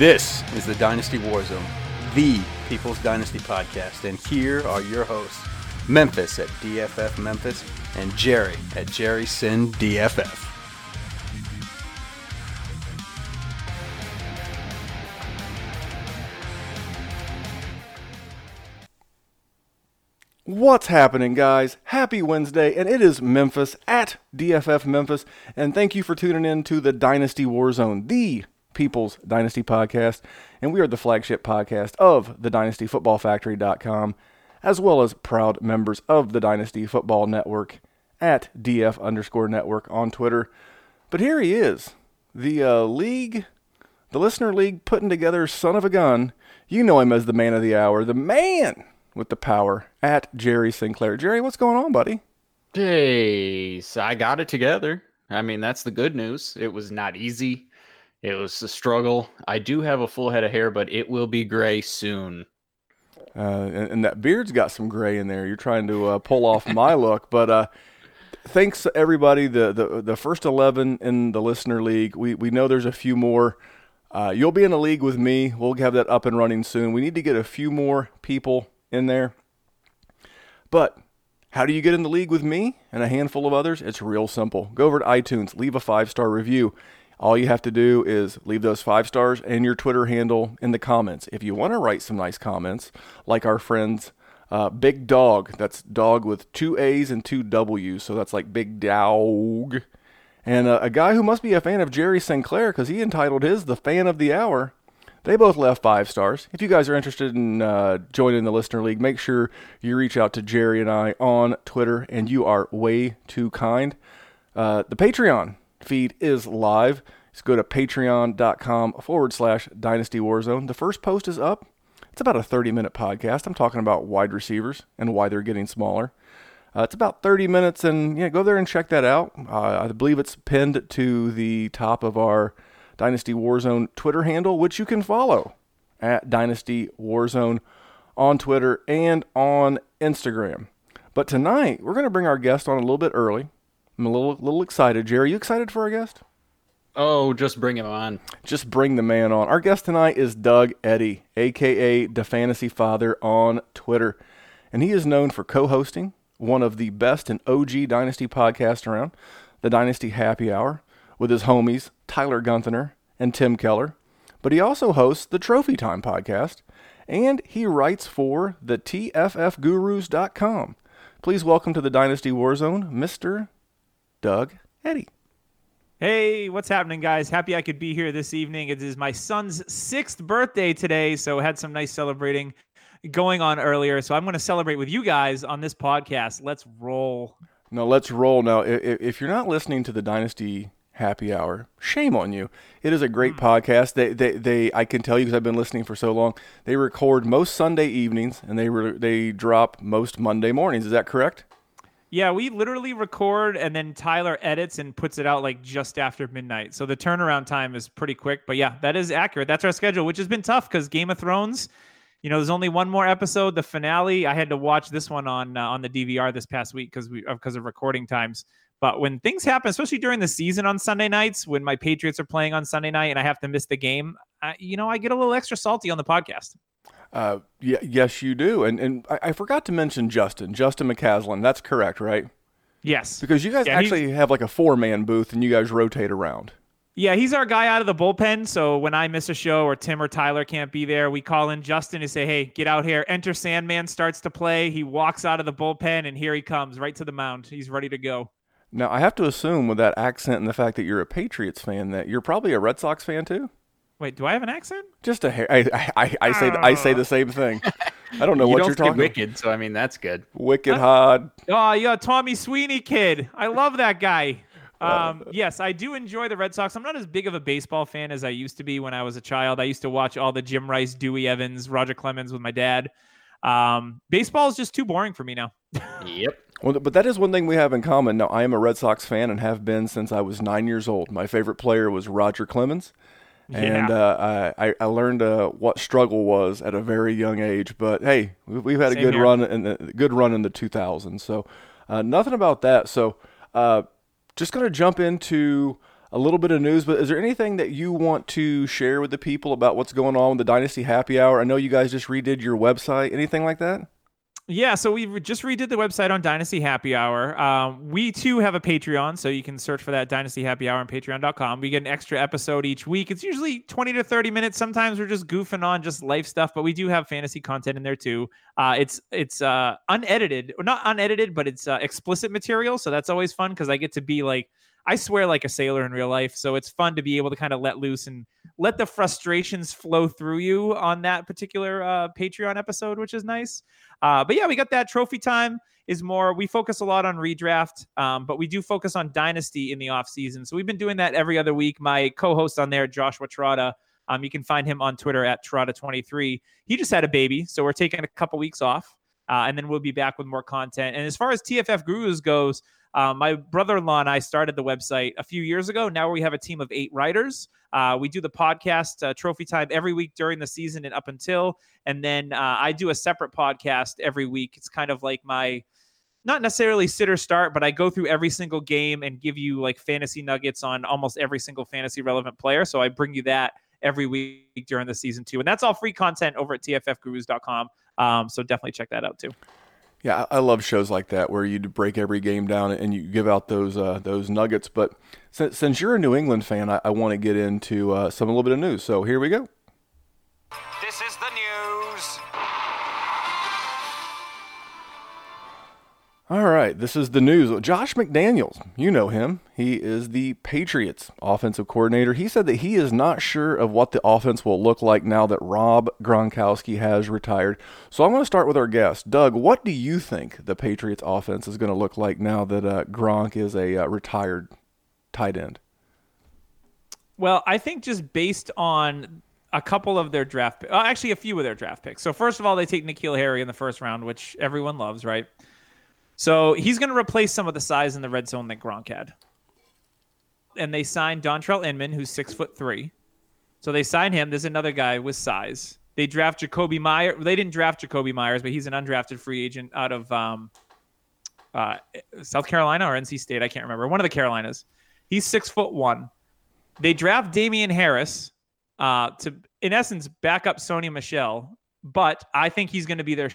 This is the Dynasty Warzone, the People's Dynasty podcast, and here are your hosts, Memphis at DFF Memphis and Jerry at Jerry Sin DFF. What's happening, guys? Happy Wednesday, and it is Memphis at DFF Memphis, and thank you for tuning in to the Dynasty Warzone, the People's Dynasty podcast, and we are the flagship podcast of the DynastyFootballFactory.com, as well as proud members of the Dynasty Football Network at DF underscore network on Twitter. But here he is, the uh, league, the listener league putting together son of a gun. You know him as the man of the hour, the man with the power at Jerry Sinclair. Jerry, what's going on, buddy? Hey, I got it together. I mean, that's the good news. It was not easy. It was a struggle. I do have a full head of hair, but it will be gray soon. Uh, and, and, that beard's got some gray in there. You're trying to uh, pull off my look, but uh, thanks everybody. The, the the first eleven in the listener league. We we know there's a few more. Uh, you'll be in a league with me. We'll have that up and running soon. We need to get a few more people in there. But how do you get in the league with me and a handful of others? It's real simple. Go over to iTunes, leave a five star review. All you have to do is leave those five stars and your Twitter handle in the comments. If you want to write some nice comments, like our friends uh, Big Dog, that's dog with two A's and two W's, so that's like Big Dog. And uh, a guy who must be a fan of Jerry Sinclair because he entitled his The Fan of the Hour. They both left five stars. If you guys are interested in uh, joining the Listener League, make sure you reach out to Jerry and I on Twitter, and you are way too kind. Uh, the Patreon feed is live. Just go to patreon.com forward slash dynasty warzone. The first post is up. It's about a 30 minute podcast. I'm talking about wide receivers and why they're getting smaller. Uh, it's about 30 minutes, and yeah, go there and check that out. Uh, I believe it's pinned to the top of our Dynasty Warzone Twitter handle, which you can follow at Dynasty Warzone on Twitter and on Instagram. But tonight, we're going to bring our guest on a little bit early. I'm a little, little excited. Jerry, are you excited for our guest? Oh, just bring him on. Just bring the man on. Our guest tonight is Doug Eddy, aka the Fantasy Father on Twitter. And he is known for co hosting one of the best and OG Dynasty podcasts around, the Dynasty Happy Hour, with his homies Tyler Gunther and Tim Keller. But he also hosts the Trophy Time podcast and he writes for the TFFGurus.com. Please welcome to the Dynasty Warzone, Mr. Doug Eddy. Hey, what's happening, guys? Happy I could be here this evening. It is my son's sixth birthday today, so had some nice celebrating going on earlier. So I'm going to celebrate with you guys on this podcast. Let's roll. No, let's roll. Now, if you're not listening to the Dynasty happy hour. Shame on you. It is a great mm. podcast. They, they, they, I can tell you because I've been listening for so long. They record most Sunday evenings and they re, they drop most Monday mornings. Is that correct? Yeah, we literally record and then Tyler edits and puts it out like just after midnight. So the turnaround time is pretty quick. But yeah, that is accurate. That's our schedule, which has been tough because Game of Thrones. You know, there's only one more episode, the finale. I had to watch this one on uh, on the DVR this past week because we because of recording times. But when things happen, especially during the season on Sunday nights, when my Patriots are playing on Sunday night and I have to miss the game, I, you know, I get a little extra salty on the podcast. Uh, yeah, yes, you do. And and I, I forgot to mention Justin, Justin McCaslin. That's correct, right? Yes. Because you guys yeah, actually have like a four man booth and you guys rotate around. Yeah, he's our guy out of the bullpen. So when I miss a show or Tim or Tyler can't be there, we call in Justin and say, hey, get out here. Enter Sandman starts to play. He walks out of the bullpen and here he comes right to the mound. He's ready to go. Now, I have to assume with that accent and the fact that you're a Patriots fan that you're probably a Red Sox fan too. Wait, do I have an accent? Just a hair. I, I, I say I say the same thing. I don't know you what don't you're talking. Wicked, so I mean that's good. Wicked hard. Oh, yeah, Tommy Sweeney kid. I love that guy. Um, yes, I do enjoy the Red Sox. I'm not as big of a baseball fan as I used to be when I was a child. I used to watch all the Jim Rice, Dewey Evans, Roger Clemens with my dad. Um, baseball is just too boring for me now. yep. Well, but that is one thing we have in common. Now, I am a Red Sox fan and have been since I was nine years old. My favorite player was Roger Clemens. And uh, I, I learned uh, what struggle was at a very young age. But hey, we've had a good here. run in the good run in the 2000s. So uh, nothing about that. So uh, just going to jump into a little bit of news, but is there anything that you want to share with the people about what's going on with the Dynasty Happy Hour? I know you guys just redid your website. Anything like that? Yeah, so we just redid the website on Dynasty Happy Hour. Um, we too have a Patreon, so you can search for that Dynasty Happy Hour on patreon.com. We get an extra episode each week. It's usually 20 to 30 minutes. Sometimes we're just goofing on just life stuff, but we do have fantasy content in there too. Uh, it's it's uh, unedited, not unedited, but it's uh, explicit material. So that's always fun because I get to be like, I swear like a sailor in real life. So it's fun to be able to kind of let loose and let the frustrations flow through you on that particular uh, Patreon episode, which is nice. Uh, but yeah, we got that trophy time is more. We focus a lot on redraft, um, but we do focus on dynasty in the off season. So we've been doing that every other week. My co-host on there, Joshua Trotta. Um, you can find him on Twitter at Trotta23. He just had a baby, so we're taking a couple weeks off, uh, and then we'll be back with more content. And as far as TFF Gurus goes, um, my brother-in-law and I started the website a few years ago. Now we have a team of eight writers. Uh, we do the podcast uh, Trophy Time every week during the season and up until, and then uh, I do a separate podcast every week. It's kind of like my not necessarily sit or start, but I go through every single game and give you like fantasy nuggets on almost every single fantasy relevant player. So I bring you that every week during the season too, and that's all free content over at tffgurus.com. Um, so definitely check that out too. Yeah, I love shows like that where you break every game down and you give out those uh, those nuggets. But since, since you're a New England fan, I, I want to get into uh, some a little bit of news. So here we go. This is the news. All right, this is the news. Josh McDaniels, you know him. He is the Patriots offensive coordinator. He said that he is not sure of what the offense will look like now that Rob Gronkowski has retired. So I'm going to start with our guest. Doug, what do you think the Patriots offense is going to look like now that uh, Gronk is a uh, retired tight end? Well, I think just based on a couple of their draft, uh, actually a few of their draft picks. So first of all, they take N'Keal Harry in the first round, which everyone loves, right? So he's going to replace some of the size in the red zone that Gronk had. And they signed Dontrelle Inman, who's six foot three. So they signed him. There's another guy with size. They draft Jakobi Meyer. They didn't draft Jakobi Meyers, but he's an undrafted free agent out of um, uh, South Carolina or NC State. I can't remember. One of the Carolinas. He's six foot one. They draft Damien Harris uh, to, in essence, back up Sony Michel, But I think he's going to be their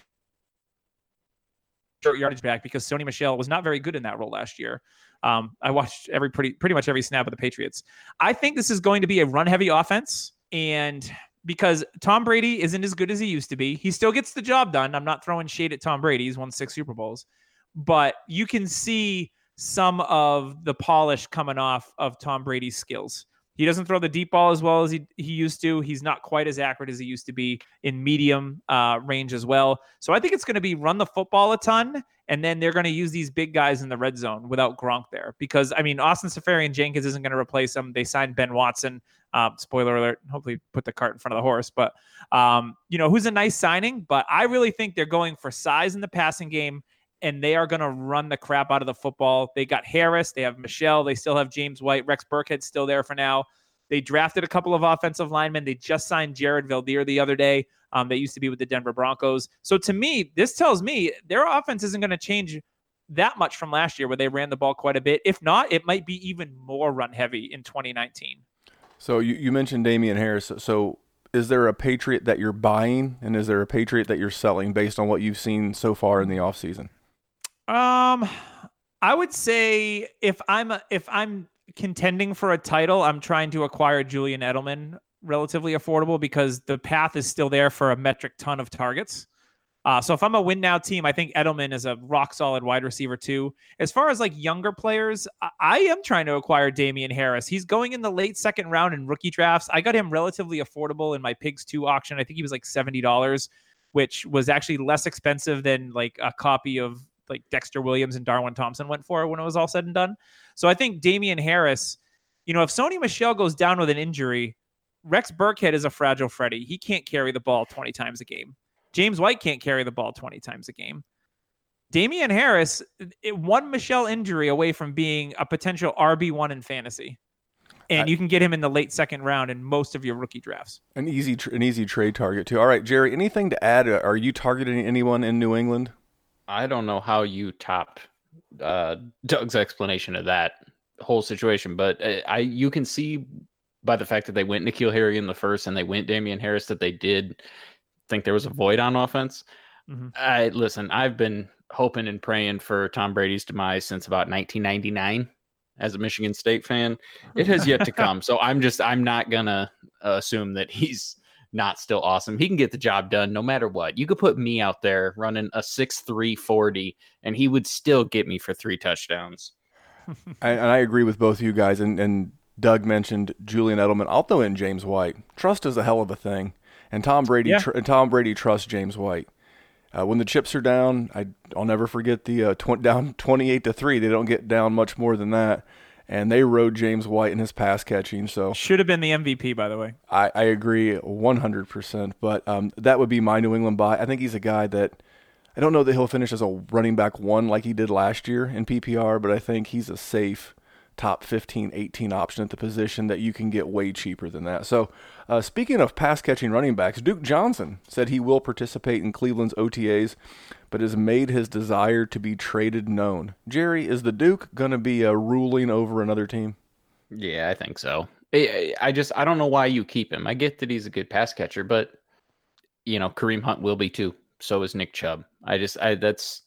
short yardage back because Sony Michel was not very good in that role last year. Um, I watched every pretty pretty much every snap of the Patriots. I think this is going to be a run heavy offense, and because Tom Brady isn't as good as he used to be, he still gets the job done. I'm not throwing shade at Tom Brady; he's won six Super Bowls, but you can see some of the polish coming off of Tom Brady's skills. He doesn't throw the deep ball as well as he, he used to. He's not quite as accurate as he used to be in medium uh, range as well. So I think it's going to be run the football a ton, and then they're going to use these big guys in the red zone without Gronk there. Because, I mean, Austin Seferian-Jenkins isn't going to replace him. They signed Ben Watson. Uh, spoiler alert, hopefully put the cart in front of the horse. But, um, you know, who's a nice signing. But I really think they're going for size in the passing game and they are going to run the crap out of the football. They got Harris, they have Michel, they still have James White, Rex Burkhead's still there for now. They drafted a couple of offensive linemen. They just signed Jared Veldheer the other day. Um, they used to be with the Denver Broncos. So to me, this tells me their offense isn't going to change that much from last year, where they ran the ball quite a bit. If not, it might be even more run heavy in 2019. So you, you mentioned Damien Harris. So is there a Patriot that you're buying, and is there a Patriot that you're selling based on what you've seen so far in the offseason? Um, I would say if I'm a, if I'm contending for a title, I'm trying to acquire Julian Edelman relatively affordable because the path is still there for a metric ton of targets. Uh, so if I'm a win now team, I think Edelman is a rock solid wide receiver too. As far as like younger players, I, I am trying to acquire Damien Harris. He's going in the late second round in rookie drafts. I got him relatively affordable in my Pigs 2 auction. I think he was like $70, which was actually less expensive than like a copy of like Dexter Williams and Darwin Thompson went for when it was all said and done. So I think Damien Harris, you know, if Sony Michel goes down with an injury, Rex Burkhead is a fragile Freddy. He can't carry the ball 20 times a game. James White can't carry the ball 20 times a game. Damien Harris, it, one Michel injury away from being a potential RB1 in fantasy. And I, you can get him in the late second round in most of your rookie drafts. An easy, an easy trade target too. All right, Jerry. Anything to add? Uh, are you targeting anyone in New England? I don't know how you top uh, Doug's explanation of that. whole situation. But uh, I you can see by the fact that they went N'Keal Harry in the first and they went Damien Harris that they did think there was a void on offense. Mhm. I listen. I've been hoping and praying for Tom Brady's demise since about 1999 as a Michigan State fan. It has yet to come. So I'm just I'm not gonna assume that he's not still awesome. He can get the job done no matter what. You could put me out there running a 6'3 40 and he would still get me for three touchdowns. I, and I agree with both of you guys. And, and Doug mentioned Julian Edelman. I'll throw in James White. Trust is a hell of a thing, and Tom Brady. Yeah. Tr- and Tom Brady trusts James White. Uh, when the chips are down, I, I'll never forget the uh, tw- down twenty-eight to three. They don't get down much more than that, and they rode James White in his pass catching. So Should have been the MVP, by the way. I, I agree 100%. But um, that would be my New England buy. I think he's a guy that I don't know that he'll finish as a running back one like he did last year in PPR, but I think he's a safe top 15, 18 option at the position that you can get way cheaper than that. So, uh, speaking of pass catching running backs, Duke Johnson said he will participate in Cleveland's OTAs, but has made his desire to be traded known. Jerry, is the Duke going to be uh, ruling over another team? Yeah, I think so. I, I just I don't know why you keep him. I get that he's a good pass catcher, but you know Kareem Hunt will be too. So is Nick Chubb. I just I that's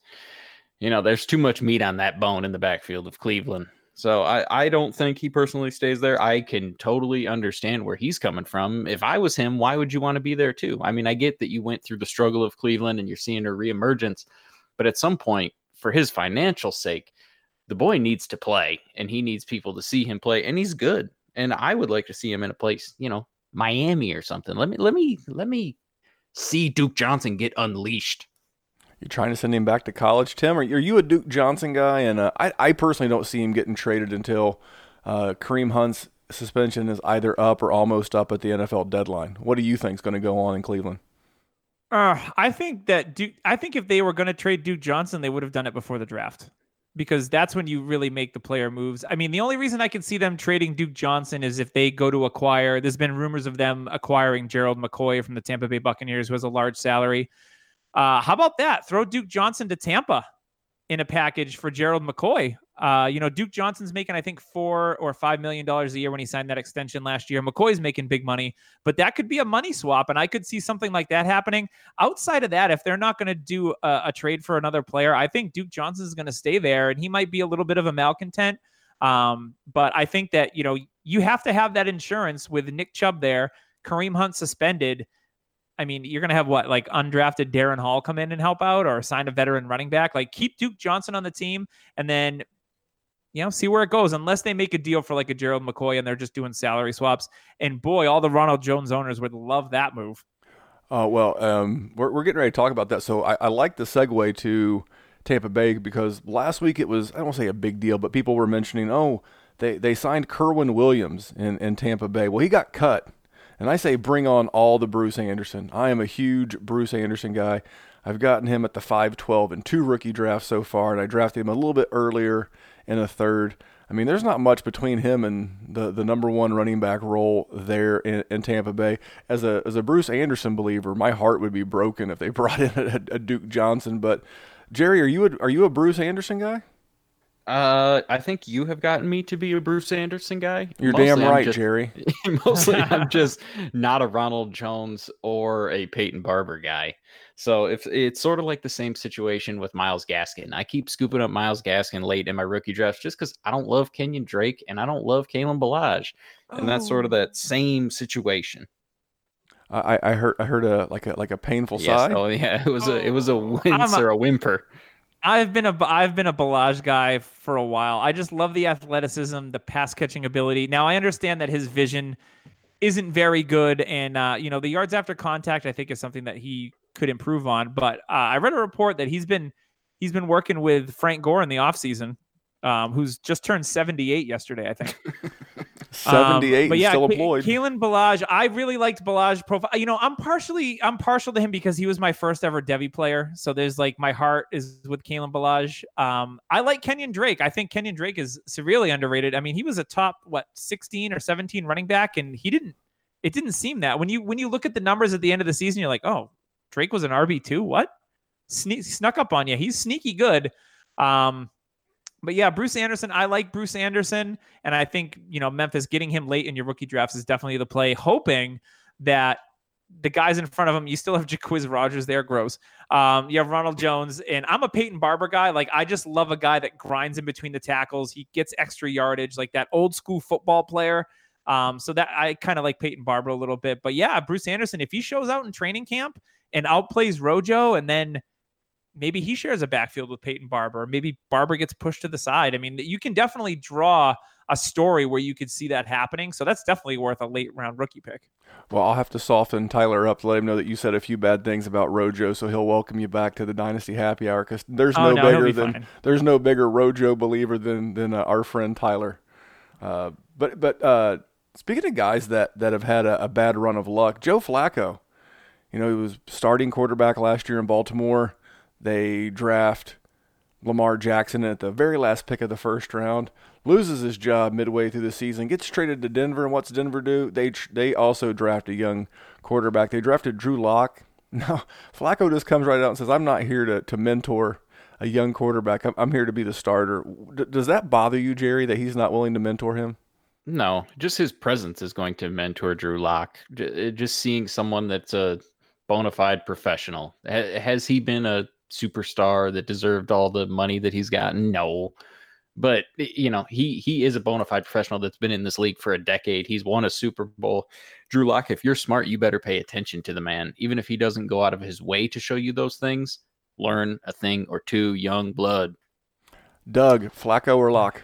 you know there's too much meat on that bone in the backfield of Cleveland. So I I don't think he personally stays there. I can totally understand where he's coming from. If I was him, why would you want to be there too? I mean, I get that you went through the struggle of Cleveland and you're seeing a reemergence, but at some point, for his financial sake, the boy needs to play and he needs people to see him play and he's good and i would like to see him in a place you know miami or something let me let me let me see duke johnson get unleashed You're trying to send him back to college, Tim? Are you a Duke Johnson guy? And uh, I, I personally don't see him getting traded until uh, Kareem Hunt's suspension is either up or almost up at the NFL deadline. What do you think is going to go on in Cleveland? Uh, I think that Duke. I think if they were going to trade Duke Johnson, they would have done it before the draft, because that's when you really make the player moves. I mean, the only reason I can see them trading Duke Johnson is if they go to acquire. There's been rumors of them acquiring Gerald McCoy from the Tampa Bay Buccaneers, who has a large salary. Uh, how about that? Throw Duke Johnson to Tampa in a package for Gerald McCoy. Uh, you know, Duke Johnson's making, I think, four or five million dollars a year when he signed that extension last year. McCoy's making big money, but that could be a money swap, and I could see something like that happening. Outside of that, if they're not going to do a, a trade for another player, I think Duke Johnson is going to stay there, and he might be a little bit of a malcontent. Um, but I think that you know you have to have that insurance with Nick Chubb there, Kareem Hunt suspended. I mean, you're going to have what, like undrafted Darren Hall come in and help out or sign a veteran running back? Like, keep Duke Johnson on the team and then, you know, see where it goes, unless they make a deal for like a Gerald McCoy and they're just doing salary swaps. And boy, all the Ronald Jones owners would love that move. Uh, well, um, we're, we're getting ready to talk about that. So I, I like the segue to Tampa Bay because last week it was, I don't want to say a big deal, but people were mentioning, oh, they, they signed Kerwynn Williams in, in Tampa Bay. Well, he got cut. And I say bring on all the Bruce Anderson. I am a huge Bruce Anderson guy. I've gotten him at the 512 in two rookie drafts so far, and I drafted him a little bit earlier in a third. I mean, there's not much between him and the, the number one running back role there in, in Tampa Bay. As a as a Bruce Anderson believer, my heart would be broken if they brought in a, a Duke Johnson. But Jerry, are you a, are you a Bruce Anderson guy? Uh i think you have gotten me to be a bruce anderson guy. You're Mostly damn right, just- Jerry. mostly i'm just not a ronald jones or a peyton barber guy. So if it's sort of like the same situation with myles gaskin. I keep scooping up myles gaskin late in my rookie drafts just because i don't love kenyon drake and i don't love Kalen ballage and that's sort of that same situation. I, I heard I heard a like a like a painful yes. sigh. oh yeah. It was a it was a I'm wince a- or a whimper I've been a I've been a Ballage guy for a while. I just love the athleticism, the pass catching ability. Now I understand that his vision isn't very good, and uh, you know the yards after contact I think is something that he could improve on. But uh, I read a report that he's been he's been working with Frank Gore in the offseason, um, who's just turned 78 yesterday, I think. Seventy eight Um, but yeah, still employed. Kalen Ballage, I really liked Ballage profile. You know, I'm partially I'm partial to him because he was my first ever devy player. So there's like my heart is with Kalen Ballage. Um, I like Kenyon Drake. I think Kenyon Drake is severely underrated. I mean, he was a top what 16 or 17 running back, and he didn't. It didn't seem that when you when you look at the numbers at the end of the season, you're like, oh, Drake was an RB two. What? Sne- snuck up on you. He's sneaky good. Um, but yeah, Bruce Anderson, I like Bruce Anderson. And I think, you know, Memphis getting him late in your rookie drafts is definitely the play, hoping that the guys in front of him, you still have Jacquizz Rogers there, gross. Um, you have Ronald Jones, and I'm a Peyton Barber guy. Like, I just love a guy that grinds in between the tackles. He gets extra yardage, like that old school football player. Um, so that I kind of like Peyton Barber a little bit. But yeah, Bruce Anderson, if he shows out in training camp and outplays Rojo and then maybe he shares a backfield with Peyton Barber. Maybe Barber gets pushed to the side. I mean, you can definitely draw a story where you could see that happening. So that's definitely worth a late round rookie pick. Well, I'll have to soften Tyler up to let him know that you said a few bad things about Rojo, so he'll welcome you back to the Dynasty Happy Hour because there's Oh, no, no, bigger than fine. there's no bigger Rojo believer than than uh, our friend Tyler. Uh, but but uh, speaking of guys that that have had a, a bad run of luck, Joe Flacco, you know he was starting quarterback last year in Baltimore. They draft Lamar Jackson at the very last pick of the first round, loses his job midway through the season, gets traded to Denver, and what's Denver do? They they also draft a young quarterback. They drafted Drew Lock. Now Flacco just comes right out and says, "I'm not here to to mentor a young quarterback. I'm, I'm here to be the starter." D- does that bother you, Jerry, that he's not willing to mentor him? No, just his presence is going to mentor Drew Lock. Just seeing someone that's a bona fide professional. Ha- Has he been a superstar that deserved all the money that he's gotten? No. But you know, he he is a bona fide professional that's been in this league for a decade. He's won a Super Bowl. Drew Lock, if you're smart, you better pay attention to the man. Even if he doesn't go out of his way to show you those things, learn a thing or two, young blood. Doug Flacco or Lock?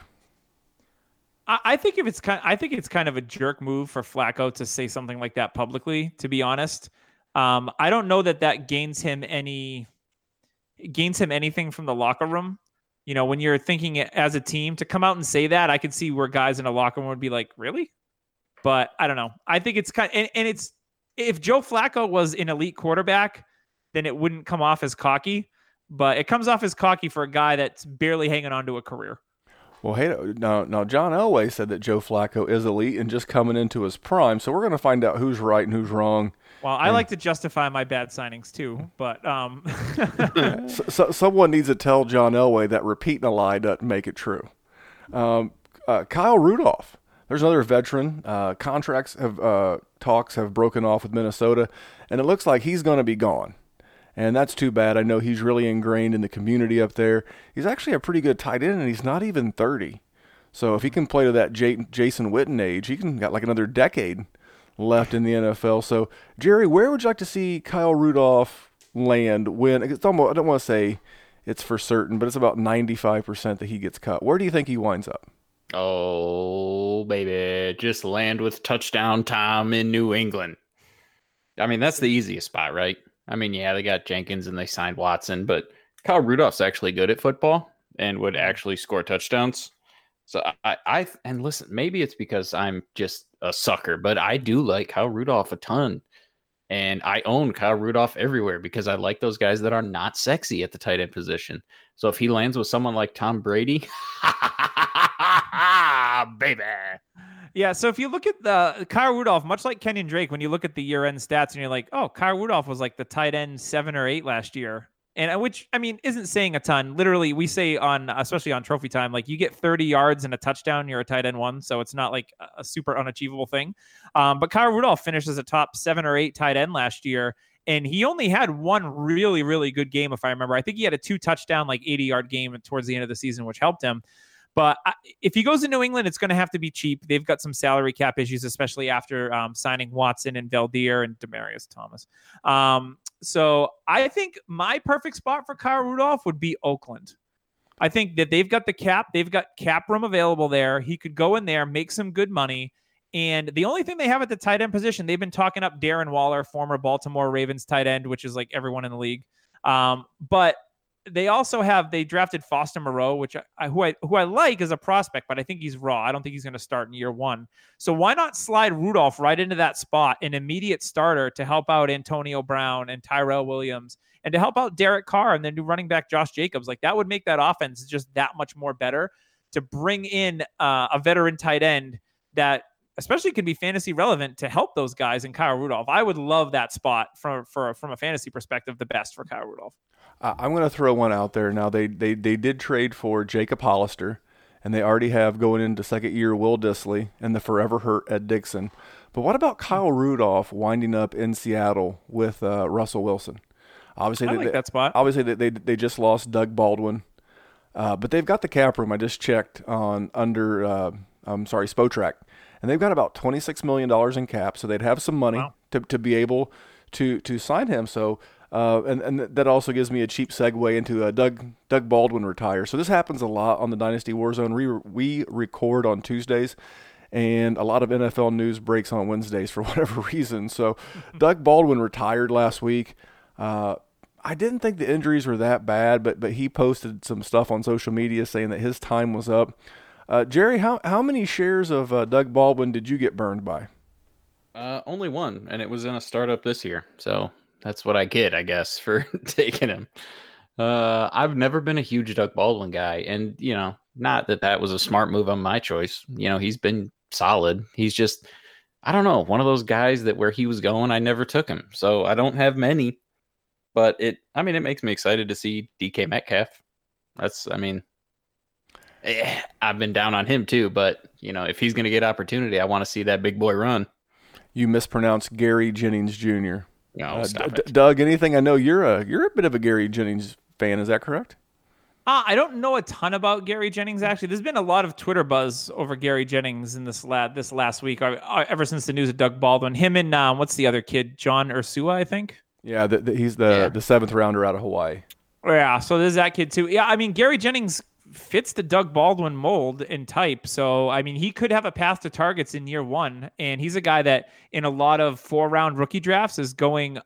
I, I think if it's kind, I think it's kind of a jerk move for Flacco to say something like that publicly. To be honest, um, I don't know that that gains him any gains him anything from the locker room. You know, when you're thinking as a team to come out and say that, I could see where guys in a locker room would be like, "Really?" But I don't know. I think it's kind and, and it's if Joe Flacco was an elite quarterback, then it wouldn't come off as cocky. But it comes off as cocky for a guy that's barely hanging on to a career. Well, hey, now, now John Elway said that Joe Flacco is elite and just coming into his prime. So we're going to find out who's right and who's wrong. Well, I like to justify my bad signings too, but um, so, so, someone needs to tell John Elway that repeating a lie doesn't make it true. Um, uh, Kyle Rudolph, there's another veteran. Uh, contracts have uh, talks have broken off with Minnesota, and it looks like he's going to be gone. And that's too bad. I know he's really ingrained in the community up there. He's actually a pretty good tight end, and he's not even 30. So if he can play to that J- Jason Witten age, he can got like another decade left in the NFL. So Jerry, where would you like to see Kyle Rudolph land when it's almost I don't want to say it's for certain, but it's about 95% that he gets cut. Where do you think he winds up? Oh, baby, just land with touchdown time in New England. I mean, that's the easiest spot, right? I mean, yeah, they got Jenkins and they signed Watson, but Kyle Rudolph's actually good at football and would actually score touchdowns. So I, I, and listen, maybe it's because I'm just a sucker, but I do like Kyle Rudolph a ton. And I own Kyle Rudolph everywhere because I like those guys that are not sexy at the tight end position. So if he lands with someone like Tom Brady, baby. yeah. So if you look at the Kyle Rudolph, much like Kenyon Drake, when you look at the year-end stats and you're like, oh, Kyle Rudolph was like the tight end seven or eight last year, and uh, which I mean isn't saying a ton. Literally, we say on especially on Trophy Time, like you get 30 yards and a touchdown, you're a tight end one, so it's not like a super unachievable thing. Um, but Kyle Rudolph finished as a top seven or eight tight end last year. And he only had one really, really good game, if I remember. I think he had a two touchdown, like 80 yard game towards the end of the season, which helped him. But if he goes to New England, it's going to have to be cheap. They've got some salary cap issues, especially after um, signing Watson and Veldheer and Demaryius Thomas. Um, so I think my perfect spot for Kyle Rudolph would be Oakland. I think that they've got the cap, they've got cap room available there. He could go in there, make some good money. And the only thing they have at the tight end position, they've been talking up Darren Waller, former Baltimore Ravens tight end, which is like everyone in the league. Um, but they also have they drafted Foster Moreau, which I, who I who I like as a prospect, but I think he's raw. I don't think he's going to start in year one. So why not slide Rudolph right into that spot, an immediate starter to help out Antonio Brown and Tyrell Williams, and to help out Derek Carr and then do running back Josh Jacobs? Like that would make that offense just that much more better. To bring in uh, a veteran tight end that especially could be fantasy relevant to help those guys and Kyle Rudolph. I would love that spot from for from a fantasy perspective, the best for Kyle Rudolph. I'm going to throw one out there now. They they they did trade for Jacob Hollister, and they already have going into second year Will Dissly and the forever hurt Ed Dickson. But what about Kyle Rudolph winding up in Seattle with uh, Russell Wilson? Obviously, I they, like that spot. Obviously, they, they they just lost Doug Baldwin, uh, but they've got the cap room. I just checked on under uh, I'm sorry Spotrac, and they've got about 26 million dollars in cap, so they'd have some money Wow. to, to be able to to sign him. So. Uh, and, and that also gives me a cheap segue into uh, Doug Doug Baldwin retire. So this happens a lot on the Dynasty Warzone. We we record on Tuesdays, and a lot of NFL news breaks on Wednesdays for whatever reason. So Doug Baldwin retired last week. Uh, I didn't think the injuries were that bad, but but he posted some stuff on social media saying that his time was up. Uh, Jerry, how how many shares of uh, Doug Baldwin did you get burned by? Uh, only one, and it was in a startup this year. So that's what I get, I guess, for taking him. Uh, I've never been a huge Doug Baldwin guy, and you know, not that that was a smart move on my choice. You know, he's been solid. He's just, I don't know, one of those guys that where he was going, I never took him. So I don't have many, but it, I mean, it makes me excited to see DK Metcalf. That's, I mean, eh, I've been down on him too, but you know, if he's going to get opportunity, I want to see that big boy run. You mispronounced Gary Jennings Jr. No, Uh, stop D- it. Doug, anything? I know you're a you're a bit of a Gary Jennings fan. Is that correct? Uh, I don't know a ton about Gary Jennings actually. There's been a lot of Twitter buzz over Gary Jennings in this la- this last week, uh, uh, ever since the news of Doug Baldwin. Him and um, what's the other kid, John Ursua, I think. Yeah, the, the, he's the Yeah. the seventh rounder out of Hawaii. Yeah, so there's that kid too. Yeah, I mean Gary Jennings fits the Doug Baldwin mold and type. So I mean he could have a path to targets in year one, and he's a guy that in a lot of four round rookie drafts is going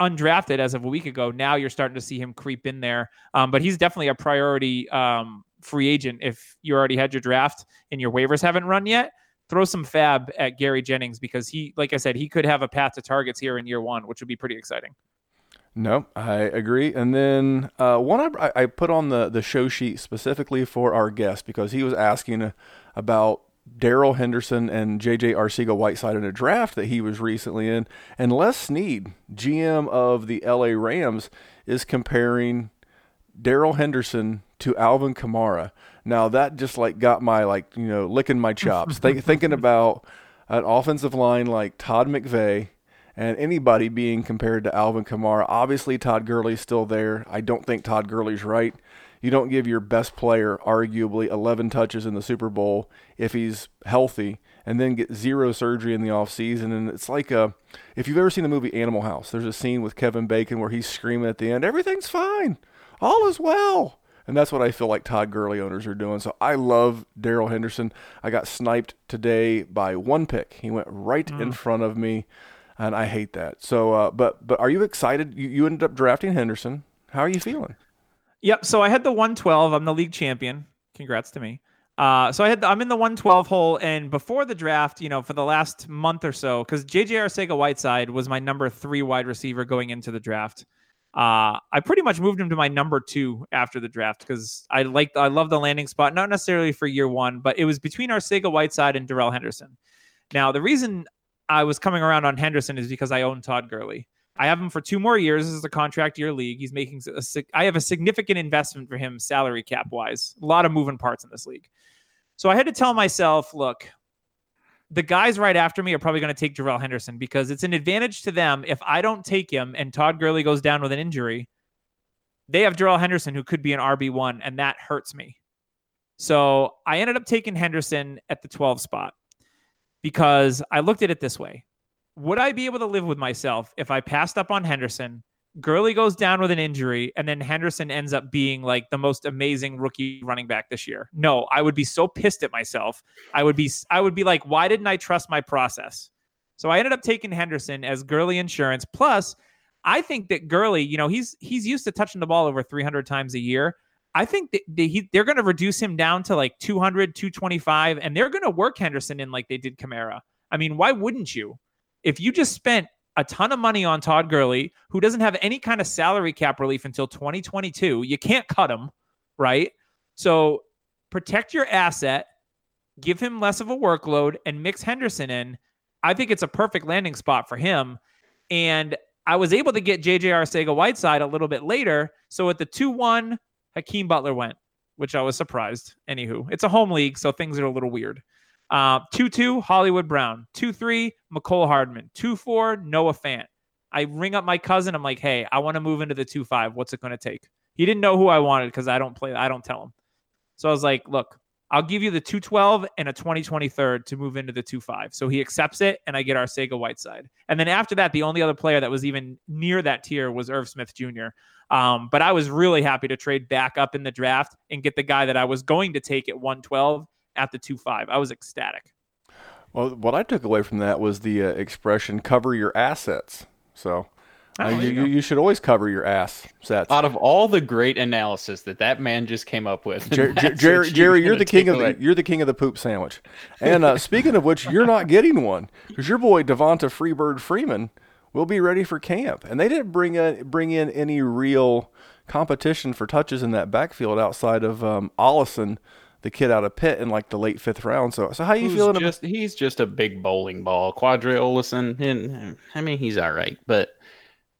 undrafted as of a week ago. Now you're starting to see him creep in there, um, but he's definitely a priority um, free agent. If you already had your draft and your waivers haven't run yet, throw some fab at Gary Jennings because he, like I said, he could have a path to targets here in year one, which would be pretty exciting. No, I agree. And then uh, one I, I put on the, the show sheet specifically for our guest because he was asking about Darrell Henderson and JJ Arcega Whiteside in a draft that he was recently in. And Les Snead, GM of the LA Rams, is comparing Darrell Henderson to Alvin Kamara. Now that just like got my like you know licking my chops. Think, thinking about an offensive line like Todd McVay and anybody being compared to Alvin Kamara. Obviously Todd Gurley's still there. I don't think Todd Gurley's right. You don't give your best player arguably 11 touches in the Super Bowl if he's healthy and then get zero surgery in the offseason. And it's like a, if you've ever seen the movie Animal House, there's a scene with Kevin Bacon where he's screaming at the end, everything's fine, all is well. And that's what I feel like Todd Gurley owners are doing. So I love Darrell Henderson. I got sniped today by one pick. He went right in mm. front of me, and I hate that. So, uh, but but are you excited? You, you ended up drafting Henderson. How are you feeling? Yep. So I had the 112. I'm the league champion. Congrats to me. Uh, so I had the, I'm in the 112 hole, and before the draft, you know, for the last month or so, because JJ Arcega Whiteside was my number three wide receiver going into the draft. Uh, I pretty much moved him to my number two after the draft because I liked I love the landing spot, not necessarily for year one, but it was between Arcega Whiteside and Darrell Henderson. Now the reason I was coming around on Henderson is because I own Todd Gurley. I have him for two more years. This is a contract year league. He's making a, I have a significant investment for him salary cap wise. A lot of moving parts in this league. So I had to tell myself, look, the guys right after me are probably going to take Jarrell Henderson because it's an advantage to them if I don't take him and Todd Gurley goes down with an injury. They have Jarrell Henderson who could be an RB1 and that hurts me. So I ended up taking Henderson at the 12 spot because I looked at it this way would I be able to live with myself if I passed up on Henderson? Gurley goes down with an injury, and then Henderson ends up being like the most amazing rookie running back this year. No, I would be so pissed at myself. I would be, I would be like, why didn't I trust my process? So I ended up taking Henderson as Gurley insurance. Plus, I think that Gurley, you know, he's he's used to touching the ball over 300 times a year. I think they, he, they're going to reduce him down to like 200, 225, and they're going to work Henderson in like they did Kamara. I mean, why wouldn't you? If you just spent a ton of money on Todd Gurley, who doesn't have any kind of salary cap relief until 2022, you can't cut him, right? So protect your asset, give him less of a workload, and mix Henderson in, I think it's a perfect landing spot for him. And I was able to get JJ Arcega Whiteside a little bit later. So at the 2 1, Hakeem Butler went, which I was surprised. Anywho, it's a home league, so things are a little weird. Uh, 2 2, Hollywood Brown. 2 3, Mecole Hardman. 2 4, Noah Fant. I ring up my cousin. I'm like, hey, I want to move into the 2 5. What's it going to take? He didn't know who I wanted because I don't play, I don't tell him. So I was like, look, I'll give you the 212 and a 2023 to move into the 25. So he accepts it, and I get Arcega Whiteside. And then after that, the only other player that was even near that tier was Irv Smith Jr. Um, but I was really happy to trade back up in the draft and get the guy that I was going to take at 112 at the 25. I was ecstatic. Well, what I took away from that was the uh, expression "cover your assets." So Oh, uh, you, you you should always cover your assets. Out of all the great analysis that that man just came up with, Jer- Jer- Jerry, you're Jerry, you're the king take of the away. you're the king of the poop sandwich. And uh, speaking of which, you're not getting one because your boy Devonta Freebird Freeman will be ready for camp, and they didn't bring in, bring in any real competition for touches in that backfield outside of um, Ollison, the kid out of Pitt in like the late fifth round. So, so how you Who's feeling? about he's just a big bowling ball. Qadree Ollison, and I mean, he's all right. But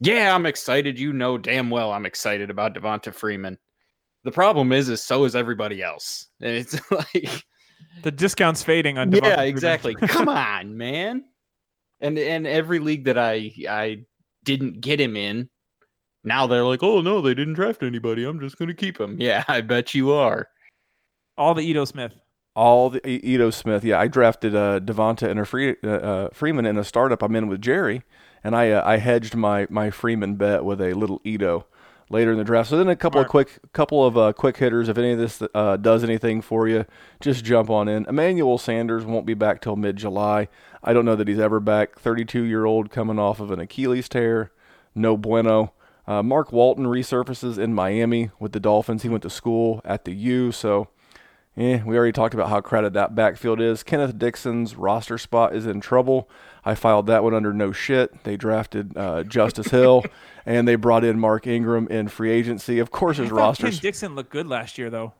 yeah, I'm excited. You know damn well I'm excited about Devonta Freeman. The problem is, is so is everybody else. And it's like, The discount's fading on Devonta yeah, Freeman. exactly. Come on, man. And and every league that I I didn't get him in, now they're like, oh no, they didn't draft anybody. I'm just gonna keep him. Yeah, I bet you are. All the Ito Smith. All the Ito Smith. Yeah, I drafted uh, Devonta and a free, uh, uh, Freeman in a startup I'm in with Jerry, and I uh, I hedged my my Freeman bet with a little Ito later in the draft. So then a couple of quick couple of uh, quick hitters. If any of this uh, does anything for you, just jump on in. Emmanuel Sanders won't be back till mid July. I don't know that he's ever back. 32 year old coming off of an Achilles tear. No bueno. Uh, Mark Walton resurfaces in Miami with the Dolphins. He went to school at the U, so Eh, we already talked about how crowded that backfield is. Kenneth Dixon's roster spot is in trouble. I filed that one under no shit. They drafted uh, Justice Hill, and they brought in Mark Ingram in free agency. Of course, his roster. Dixon looked good last year, though.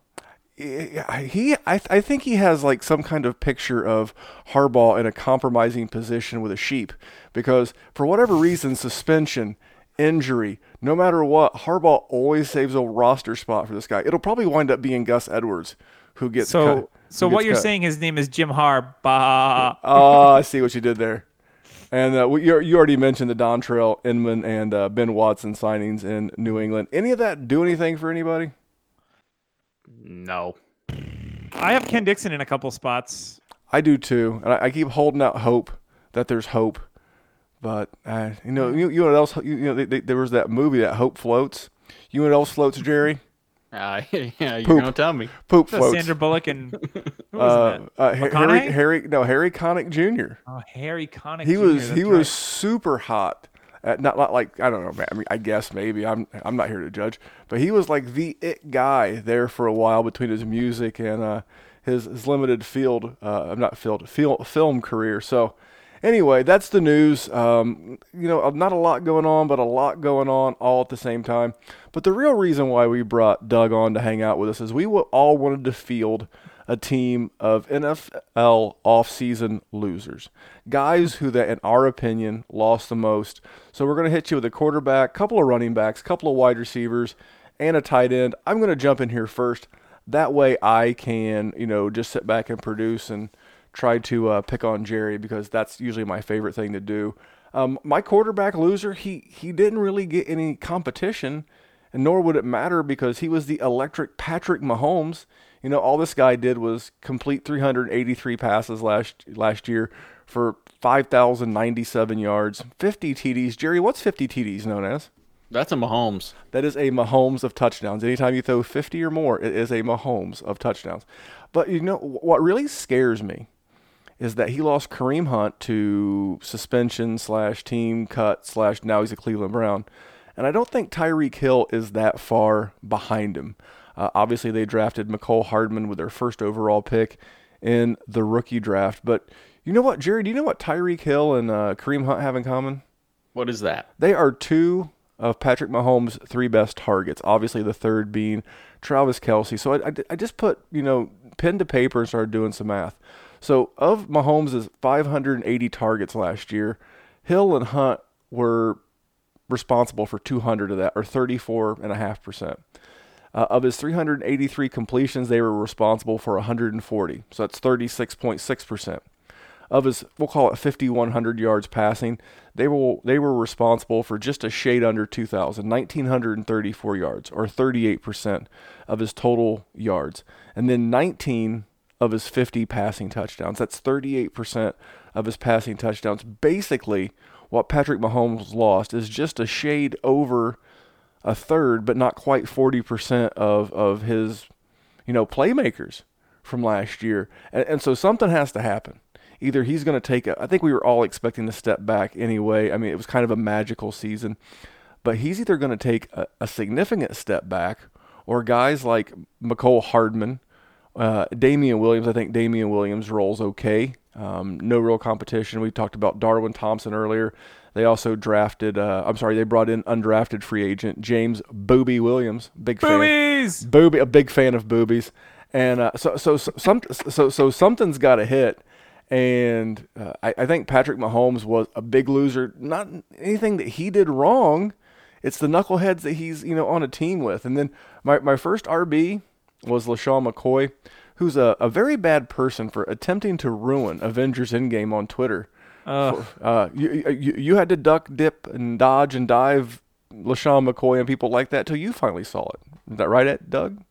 He, I, I think he has like some kind of picture of Harbaugh in a compromising position with a sheep, because for whatever reason, suspension, injury, no matter what, Harbaugh always saves a roster spot for this guy. It'll probably wind up being Gus Edwards who gets So, cut. so what you're cut. saying, his name is Jim Harbaugh. Oh, I see what you did there. And uh, we- you, you already mentioned the Dontrelle, Inman, and uh, Ben Watson signings in New England. Any of that do anything for anybody? No. I have Ken Dixon in a couple spots. I do too, and I, I keep holding out hope that there's hope. But uh, you know, you, you know what else? You, you know, they, they, there was that movie that Hope Floats. You know what else floats, Jerry? Uh, yeah, you're Poop. gonna tell me. Poop So floats. Sandra Bullock and who was uh, that? uh, Harry, McConaughey? Harry, no, Harry Connick Jr. Oh, Harry Connick. he Jr., was he that's was right. super hot. At, not, not like I don't know. I mean, I guess maybe I'm I'm not here to judge, but he was like the it guy there for a while between his music and uh, his his limited field, uh, not field, field film career. So anyway, that's the news. Um, you know, not a lot going on, but a lot going on all at the same time. But the real reason why we brought Doug on to hang out with us is we all wanted to field a team of NFL offseason losers. Guys who that in our opinion lost the most. So we're going to hit you with a quarterback, couple of running backs, couple of wide receivers, and a tight end. I'm going to jump in here first. That way I can, you know, just sit back and produce and try to uh, pick on Jerry because that's usually my favorite thing to do. Um, my quarterback loser, he he didn't really get any competition, and nor would it matter because he was the electric Patrick Mahomes. You know, all this guy did was complete 383 passes last last year for 5,097 yards, 50 TDs. Jerry, what's 50 TDs known as? That's a Mahomes. That is a Mahomes of touchdowns. Anytime you throw 50 or more, it is a Mahomes of touchdowns. But you know what really scares me is that he lost Kareem Hunt to suspension slash team cut slash now he's a Cleveland Brown. And I don't think Tyreek Hill is that far behind him. Uh, obviously, they drafted Mecole Hardman with their first overall pick in the rookie draft. But you know what, Jerry? Do you know what Tyreek Hill and uh, Kareem Hunt have in common? What is that? They are two of Patrick Mahomes' three best targets. Obviously, the third being Travis Kelce. So I, I, I just put you know pen to paper and started doing some math. So of Mahomes' 580 targets last year, Hill and Hunt were responsible for 200 of that, or 34.5%. Uh, of his 383 completions, they were responsible for 140. So that's 36.6%. Of his, we'll call it 5,100 yards passing, they were they were responsible for just a shade under 2,000, 1,934 yards, or 38% of his total yards. And then 19 of his 50 passing touchdowns. That's 38% of his passing touchdowns. Basically, what Patrick Mahomes lost is just a shade over a third, but not quite 40% of, of his, you know, playmakers from last year. And, and so something has to happen. Either he's going to take a, I think we were all expecting to step back anyway. I mean, it was kind of a magical season, but he's either going to take a, a significant step back or guys like Mecole Hardman, uh, Damien Williams, I think Damien Williams rolls okay. Um, no real competition. We talked about Darwin Thompson earlier. They also drafted, uh, I'm sorry, they brought in undrafted free agent James Booby Williams. Big fan. Boobies! Booby, a big fan of boobies. And uh, so, so, so, some, so, so something's got to hit. And uh, I, I think Patrick Mahomes was a big loser. Not anything that he did wrong. It's the knuckleheads that he's, you know, on a team with. And then my, my first RB was LeSean McCoy, who's a, a very bad person for attempting to ruin Avengers Endgame on Twitter. Ugh. Uh, you, you, you had to duck, dip, and dodge and dive LeSean McCoy and people like that till you finally saw it. Is that right, Doug?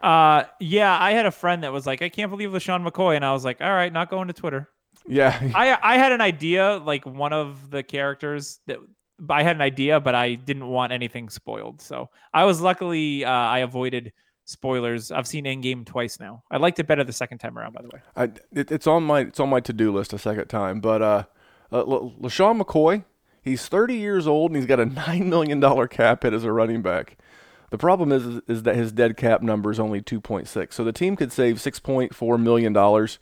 Uh, yeah, I had a friend that was like, I can't believe LeSean McCoy. And I was like, all right, not going to Twitter. Yeah. I, I had an idea, like one of the characters that I had an idea, but I didn't want anything spoiled. So I was luckily, uh, I avoided spoilers. I've seen Endgame twice now. I liked it better the second time around, by the way. I, it, it's on my it's on my to do list a second time. But uh, uh L- LeSean McCoy, he's 30 years old and he's got a nine million dollar cap hit as a running back. The problem is is that his dead cap number is only 2.6. So the team could save 6.4 million dollars.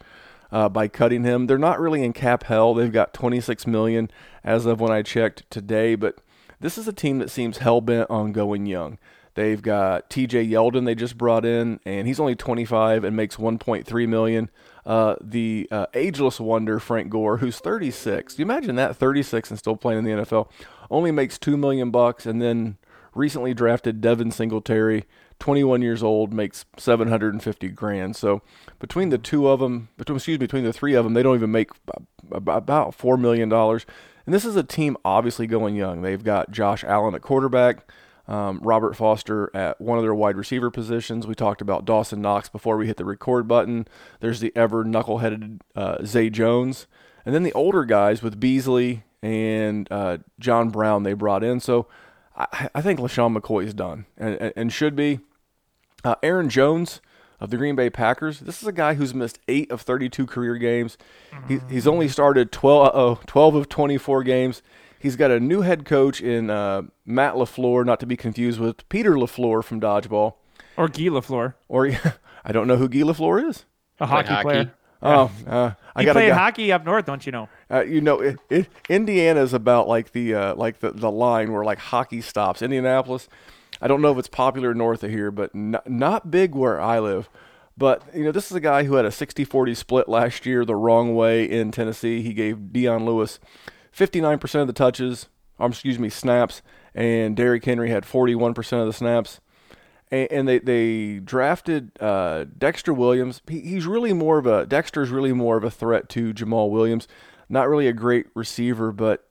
Uh, by cutting him, they're not really in cap hell. They've got 26 million as of when I checked today, but this is a team that seems hell bent on going young. They've got T.J. Yeldon they just brought in, and he's only 25 and makes 1.3 million. Uh, the uh, ageless wonder Frank Gore, who's 36. Do you imagine that 36 and still playing in the NFL? Only makes two million bucks, and then recently drafted Devin Singletary, 21 years old, makes 750 grand. So between the two of them, between excuse me, between the three of them, they don't even make about four million dollars. And this is a team obviously going young. They've got Josh Allen at quarterback um, Robert Foster at one of their wide receiver positions. We talked about Dawson Knox before we hit the record button. There's the ever knuckleheaded uh, Zay Jones. And then the older guys with Beasley and uh, John Brown they brought in. So I, I think LeSean McCoy is done and, and should be. Uh, Aaron Jones of the Green Bay Packers. This is a guy who's missed eight of 32 career games. He, he's only started 12, 12 of 24 games. He's got a new head coach in uh, Matt LaFleur, not to be confused with Peter LaFleur from Dodgeball. Or Guy LaFleur. Or I don't know who Guy LaFleur is. A hockey, hockey. player. Oh, uh, I He got played hockey up north, don't you know? Uh, you know, it, it, Indiana's about like the uh, like the, the line where like hockey stops. Indianapolis. I don't know if it's popular north of here, but not, not big where I live. But you know, this is a guy who had a 60-40 split last year the wrong way in Tennessee. He gave Dion Lewis 59% of the touches, um, excuse me, snaps, and Derrick Henry had 41% of the snaps. And, and they they drafted uh, Dexter Williams. He, he's really more of a Dexter's really more of a threat to Jamaal Williams. Not really a great receiver, but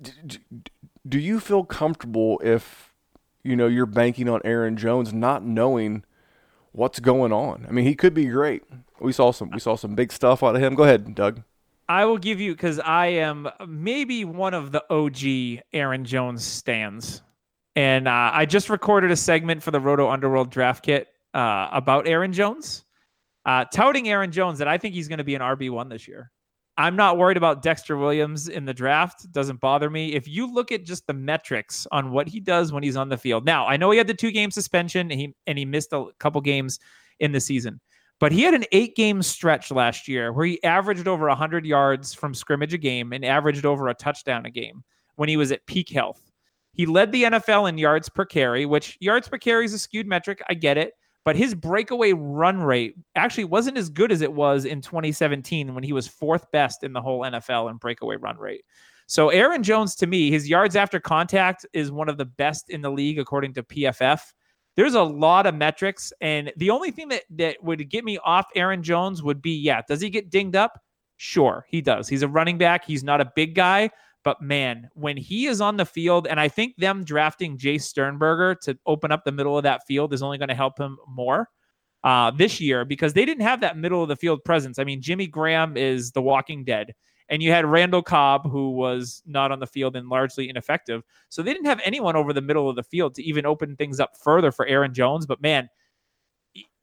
d- d- do you feel comfortable if you know you're banking on Aaron Jones not knowing what's going on? I mean, he could be great. We saw some we saw some big stuff out of him. Go ahead, Doug. I will give you because I am maybe one of the OG Aaron Jones stands, and uh, I just recorded a segment for the Roto Underworld Draft Kit uh, about Aaron Jones, uh, touting Aaron Jones that I think he's going to be an RB one this year. I'm not worried about Dexter Williams in the draft. Doesn't bother me. If you look at just the metrics on what he does when he's on the field. Now, I know he had the two game suspension and he and he missed a couple games in the season. But he had an eight game stretch last year where he averaged over 100 yards from scrimmage a game and averaged over a touchdown a game when he was at peak health. He led the NFL in yards per carry, which yards per carry is a skewed metric. I get it. But his breakaway run rate actually wasn't as good as it was in 2017 when he was fourth best in the whole NFL in breakaway run rate. So Aaron Jones, to me, his yards after contact is one of the best in the league according to PFF. There's a lot of metrics, and the only thing that that would get me off Aaron Jones would be, yeah, does he get dinged up? Sure, he does. He's a running back. He's not a big guy, but man, when he is on the field, and I think them drafting Jace Sternberger to open up the middle of that field is only going to help him more uh, this year because they didn't have that middle of the field presence. I mean, Jimmy Graham is the walking dead and you had Randall Cobb, who was not on the field and largely ineffective. So they didn't have anyone over the middle of the field to even open things up further for Aaron Jones. But man,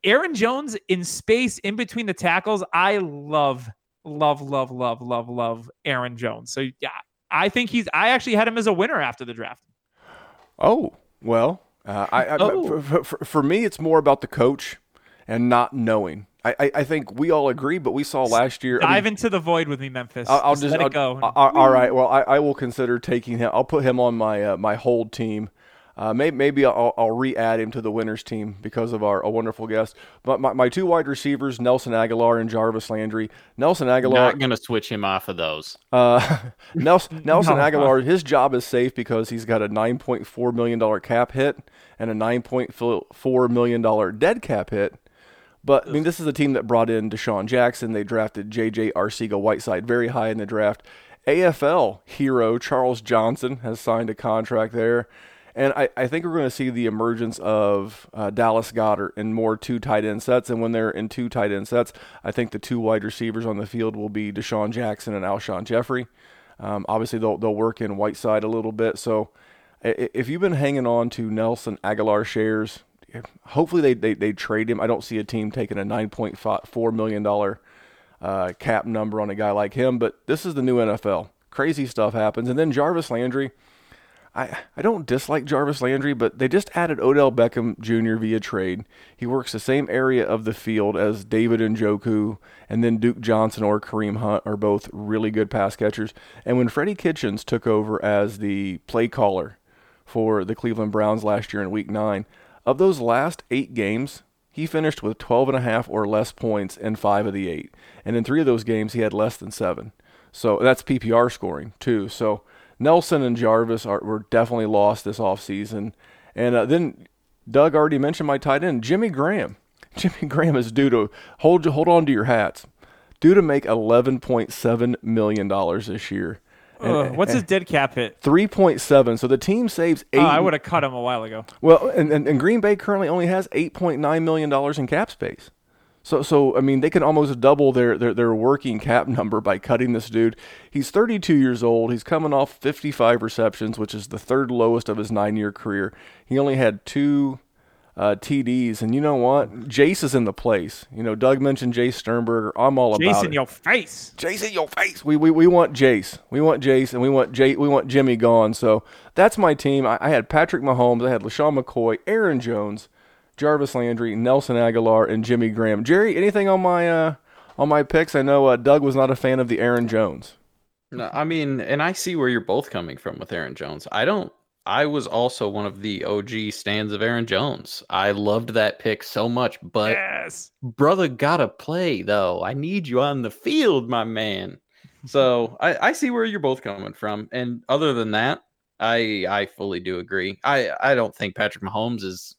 Aaron Jones in space in between the tackles, I love, love, love, love, love, love Aaron Jones. So yeah, I think he's. I actually had him as a winner after the draft. Oh well, uh, I, I Oh. For, for, for me, it's more about the coach and not knowing. I, I, I think we all agree, but we saw last year. I mean, Dive into the void with me, Memphis. I'll, I'll just, just let I'll- it go. I- I- all right. Well, I, I will consider taking him. I'll put him on my uh, my hold team. Uh, maybe maybe I'll, I'll re-add him to the winners team because of our a wonderful guest. But my, my two wide receivers, Nelson Agholor and Jarvis Landry. Nelson Agholor, Not gonna switch him off of those. uh, Nelson, Nelson No. Agholor, his job is safe because he's got a $9.4 million cap hit and a $9.4 million dead cap hit. But I mean, this is a team that brought in DeSean Jackson. They drafted J.J. Arcega Whiteside very high in the draft. AFL hero Charles Johnson has signed a contract there. And I, I think we're going to see the emergence of uh, Dallas Goedert in more two tight end sets. And when they're in two tight end sets, I think the two wide receivers on the field will be DeSean Jackson and Alshon Jeffery. Um, obviously, they'll, they'll work in Whiteside a little bit. So if you've been hanging on to Nelson Agholor shares, hopefully they, they, they trade him. I don't see a team taking a $9.4 million uh, cap number on a guy like him, but this is the new NFL. Crazy stuff happens. And then Jarvis Landry. I, I don't dislike Jarvis Landry, but they just added Odell Beckham Jr. via trade. He works the same area of the field as David and Njoku, and then Duke Johnson or Kareem Hunt are both really good pass catchers. And when Freddie Kitchens took over as the play caller for the Cleveland Browns last year in Week Nine, of those last eight games, he finished with 12 and a half or less points in five of the eight, and in three of those games he had less than seven. So that's PPR scoring too. So Nelson and Jarvis are were definitely lost this offseason. And uh, then Doug already mentioned my tight end, Jimmy Graham. Jimmy Graham is due to hold hold on to your hats, due to make 11.7 million dollars this year. Ugh, what's his dead cap hit? 3.7. So the team saves eight. Oh, I would have cut him a while ago. Well, and, and, and Green Bay currently only has $8.9 million in cap space. So, so I mean, they can almost double their, their, their working cap number by cutting this dude. He's 32 years old. He's coming off 55 receptions, which is the third lowest of his nine year career. He only had two uh, TDs. And you know what? Jace is in the place. You know, Doug mentioned Jace Sternberger. I'm all about Jason, it. your face. Jace in your face. We, we we want Jace. We want Jace, and we want Jay. We want Jimmy gone. So that's my team. I, I had Patrick Mahomes. I had LeSean McCoy, Aaron Jones, Jarvis Landry, Nelson Agholor, and Jimmy Graham. Jerry, anything on my uh on my picks? I know uh, Doug was not a fan of the Aaron Jones. No, I mean, and I see where you're both coming from with Aaron Jones. I don't. I was also one of the OG stands of Aaron Jones. I loved that pick so much, but Yes. brother gotta play though. I need you on the field, my man. So I, I see where you're both coming from. And other than that, I I fully do agree. I, I don't think Patrick Mahomes is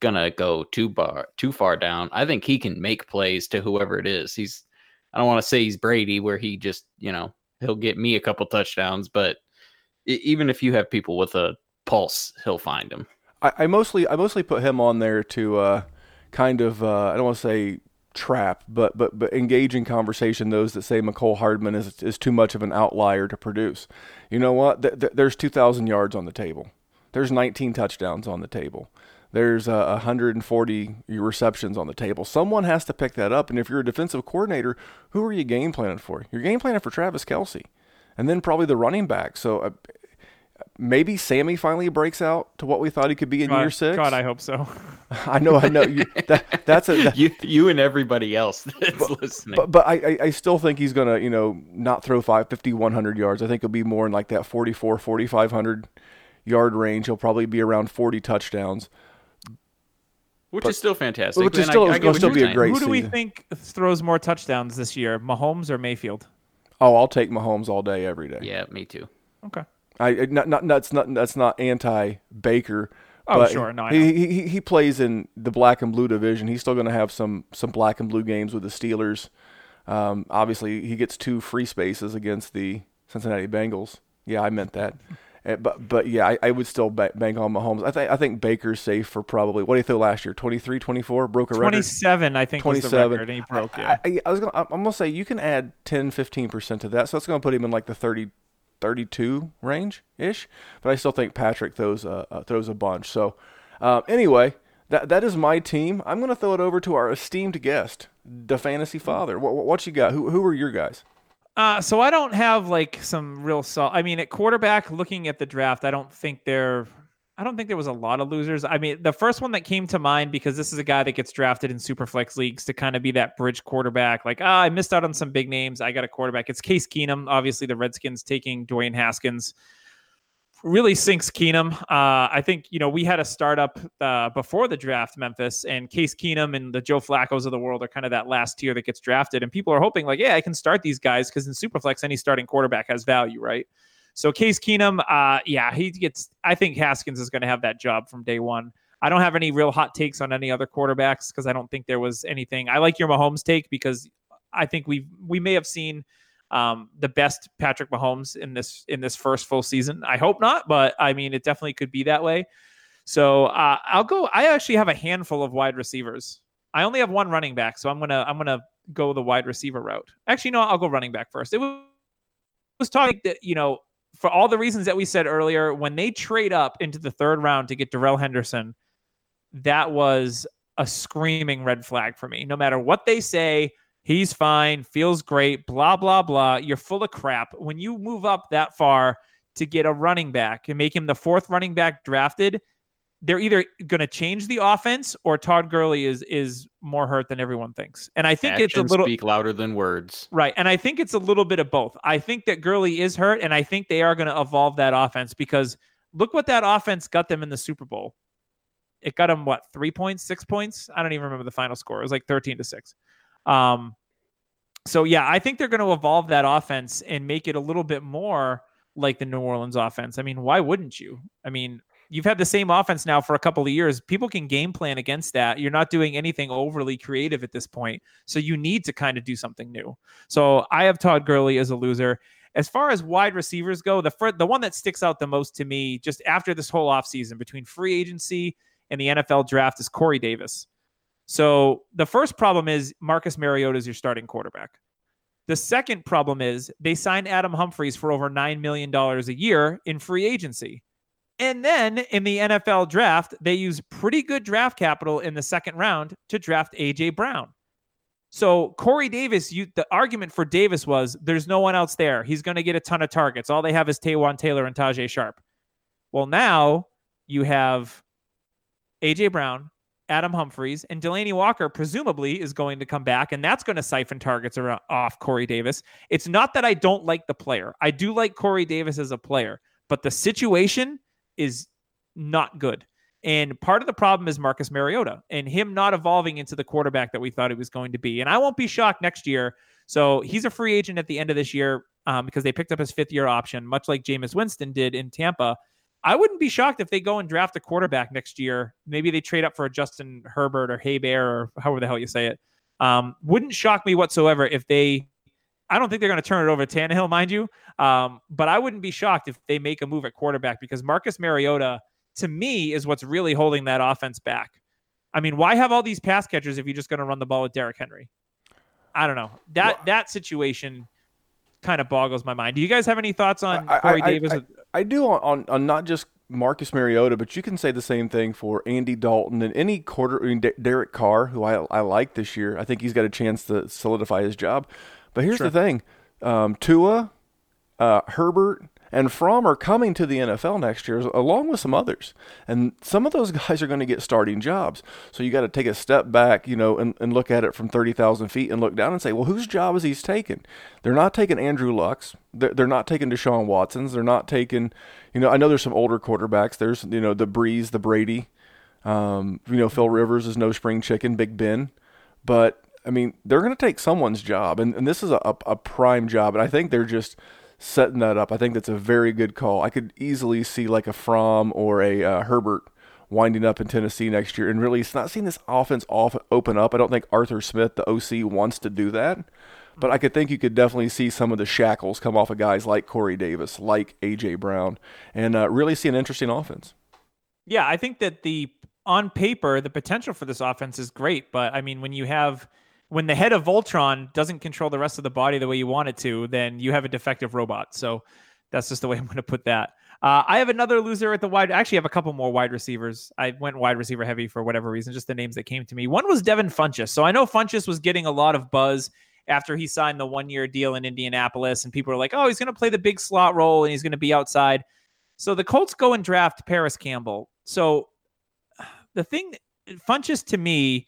gonna go too far too far down. I think he can make plays to whoever it is. He's I don't want to say he's Brady where he just, you know, he'll get me a couple touchdowns, but even if you have people with a pulse, he'll find him. I, I mostly I mostly put him on there to uh, kind of uh, I don't want to say trap, but but but engage in conversation those that say Mecole Hardman is is too much of an outlier to produce. You know what? Th- th- there's 2,000 yards on the table. There's 19 touchdowns on the table. There's uh, 140 receptions on the table. Someone has to pick that up. And if you're a defensive coordinator, who are you game planning for? You're game planning for Travis Kelce, and then probably the running back. So. Uh, Maybe Sammy finally breaks out to what we thought he could be in God, year six. God, I hope so. I know, I know. You, that, that's a. that- You you and everybody else that's listening. but but I, I I still think he's gonna you know not throw five, 50, 100 yards. I think he'll be more in like that 44, 4500 yard range. He'll probably be around 40 touchdowns. which is still fantastic. Which is and I- still- I gonna still be a great Who do we season. think throws more touchdowns this year, Mahomes or Mayfield? Oh, I'll take Mahomes all day, every day. Yeah, me too. Okay. I not, not that's not that's not anti Baker. Oh, sure. No, I he, he he- he plays in the black and blue division. He's still going to have some some black and blue games with the Steelers. Um, obviously, he gets two free spaces against the Cincinnati Bengals. Yeah, I meant that. Uh, but but yeah, I, I would still ba- bank on Mahomes. I think I think Baker's safe for probably what did he throw last year? 23, 24? broke a record. 27, I think, 27. and he broke it. I, I, I was gonna, I'm gonna say you can add 10, 15 percent to that, so that's gonna put him in like the 30, 32 range ish. But I still think Patrick throws a uh, throws a bunch. So um, anyway, that that is my team. I'm gonna throw it over to our esteemed guest, the fantasy father. What, what, what you got? Who who are your guys? Uh, so I don't have like some real sol I mean, at quarterback, looking at the draft, I don't think there, I don't think there was a lot of losers. I mean, the first one that came to mind because this is a guy that gets drafted in super flex leagues to kind of be that bridge quarterback. Like, ah, I missed out on some big names. I got a quarterback. It's Case Keenum. Obviously, the Redskins taking Dwayne Haskins really sinks Keenum. Uh, I think you know we had a startup uh, before the draft, Memphis, and Case Keenum and the Joe Flacco's of the world are kind of that last tier that gets drafted, and people are hoping like, yeah, I can start these guys because in Superflex any starting quarterback has value, right? So Case Keenum, uh, yeah, he gets. I think Haskins is going to have that job from day one. I don't have any real hot takes on any other quarterbacks because I don't think there was anything. I like your Mahomes take because I think we we may have seen um, the best Patrick Mahomes in this in this first full season. I hope not, but I mean it definitely could be that way. So uh, I'll go. I actually have a handful of wide receivers. I only have one running back, so I'm gonna I'm gonna go the wide receiver route. Actually, no, I'll go running back first. It was, talking that you know for all the reasons that we said earlier, when they trade up into the third round to get Darrell Henderson, that was a screaming red flag for me. No matter what they say, he's fine, feels great, blah, blah, blah. You're full of crap. When you move up that far to get a running back and make him the fourth running back drafted, they're either going to change the offense or Todd Gurley is is more hurt than everyone thinks. And I think it's a little speak louder than words. Right. And I think it's a little bit of both. I think that Gurley is hurt, and I think they are going to evolve that offense because look what that offense got them in the Super Bowl. It got them what three points, six points? I don't even remember the final score. It was like 13 to six. Um, so yeah, I think they're going to evolve that offense and make it a little bit more like the New Orleans offense. I mean, why wouldn't you? I mean, you've had the same offense now for a couple of years. People can game plan against that. You're not doing anything overly creative at this point. So you need to kind of do something new. So I have Todd Gurley as a loser. As far as wide receivers go, the fir- the one that sticks out the most to me just after this whole offseason between free agency and the NFL draft is Corey Davis. So the first problem is Marcus Mariota is your starting quarterback. The second problem is they signed Adam Humphries for over $9 million a year in free agency. And then in the NFL draft, they use pretty good draft capital in the second round to draft AJ Brown. So Corey Davis, you the argument for Davis was there's no one else there. He's going to get a ton of targets. All they have is Taywan Taylor and Tajaé Sharpe. Well, now you have AJ Brown, Adam Humphries, and Delanie Walker presumably is going to come back, and that's going to siphon targets around, off Corey Davis. It's not that I don't like the player. I do like Corey Davis as a player, but the situation is not good. And part of the problem is Marcus Mariota and him not evolving into the quarterback that we thought he was going to be. And I won't be shocked next year. So he's a free agent at the end of this year um, because they picked up his fifth year option, much like Jameis Winston did in Tampa. I wouldn't be shocked if they go and draft a quarterback next year. Maybe they trade up for a Justin Herbert or Haybear or however the hell you say it. Um, wouldn't shock me whatsoever if they. I don't think they're going to turn it over to Tannehill, mind you. Um, but I wouldn't be shocked if they make a move at quarterback because Marcus Mariota, to me, is what's really holding that offense back. I mean, why have all these pass catchers if you're just going to run the ball with Derrick Henry? I don't know. That Well- that situation kind of boggles my mind. Do you guys have any thoughts on I- Corey I- Davis? I, I do on, on, on not just Marcus Mariota, but you can say the same thing for Andy Dalton and any quarter. I mean, D- Derek Carr, who I, I like this year. I think he's got a chance to solidify his job. But here's the thing: um, Tua, uh, Herbert. And Fromm are coming to the NFL next year along with some others. And some of those guys are going to get starting jobs. So you got to take a step back, you know, and, and look at it from 30,000 feet and look down and say, well, whose job is he taking? They're not taking Andrew Luck's. They're, they're not taking Deshaun Watson's. They're not taking, you know, I know there's some older quarterbacks. There's, you know, the Brees, the Brady. Um, you know, Phil Rivers is no spring chicken, Big Ben. But, I mean, they're going to take someone's job. And, and this is a, a prime job. And I think they're just – setting that up. I think that's a very good call. I could easily see like a Fromm or a uh, Herbert winding up in Tennessee next year and really it's not seeing this offense off open up. I don't think Arthur Smith, the OC, wants to do that. But I could think you could definitely see some of the shackles come off of guys like Corey Davis, like AJ Brown, and uh, really see an interesting offense. Yeah, I think that the on paper the potential for this offense is great, but I mean when you have when the head of Voltron doesn't control the rest of the body the way you want it to, then you have a defective robot. So that's just the way I'm going to put that. Uh, I have another loser at the wide. Actually, I have a couple more wide receivers. I went wide receiver heavy for whatever reason, just the names that came to me. One was Devin Funchess. So I know Funchess was getting a lot of buzz after he signed the one year deal in Indianapolis, and people were like, "Oh, he's going to play the big slot role and he's going to be outside." So the Colts go and draft Parris Campbell. So the thing, Funchess to me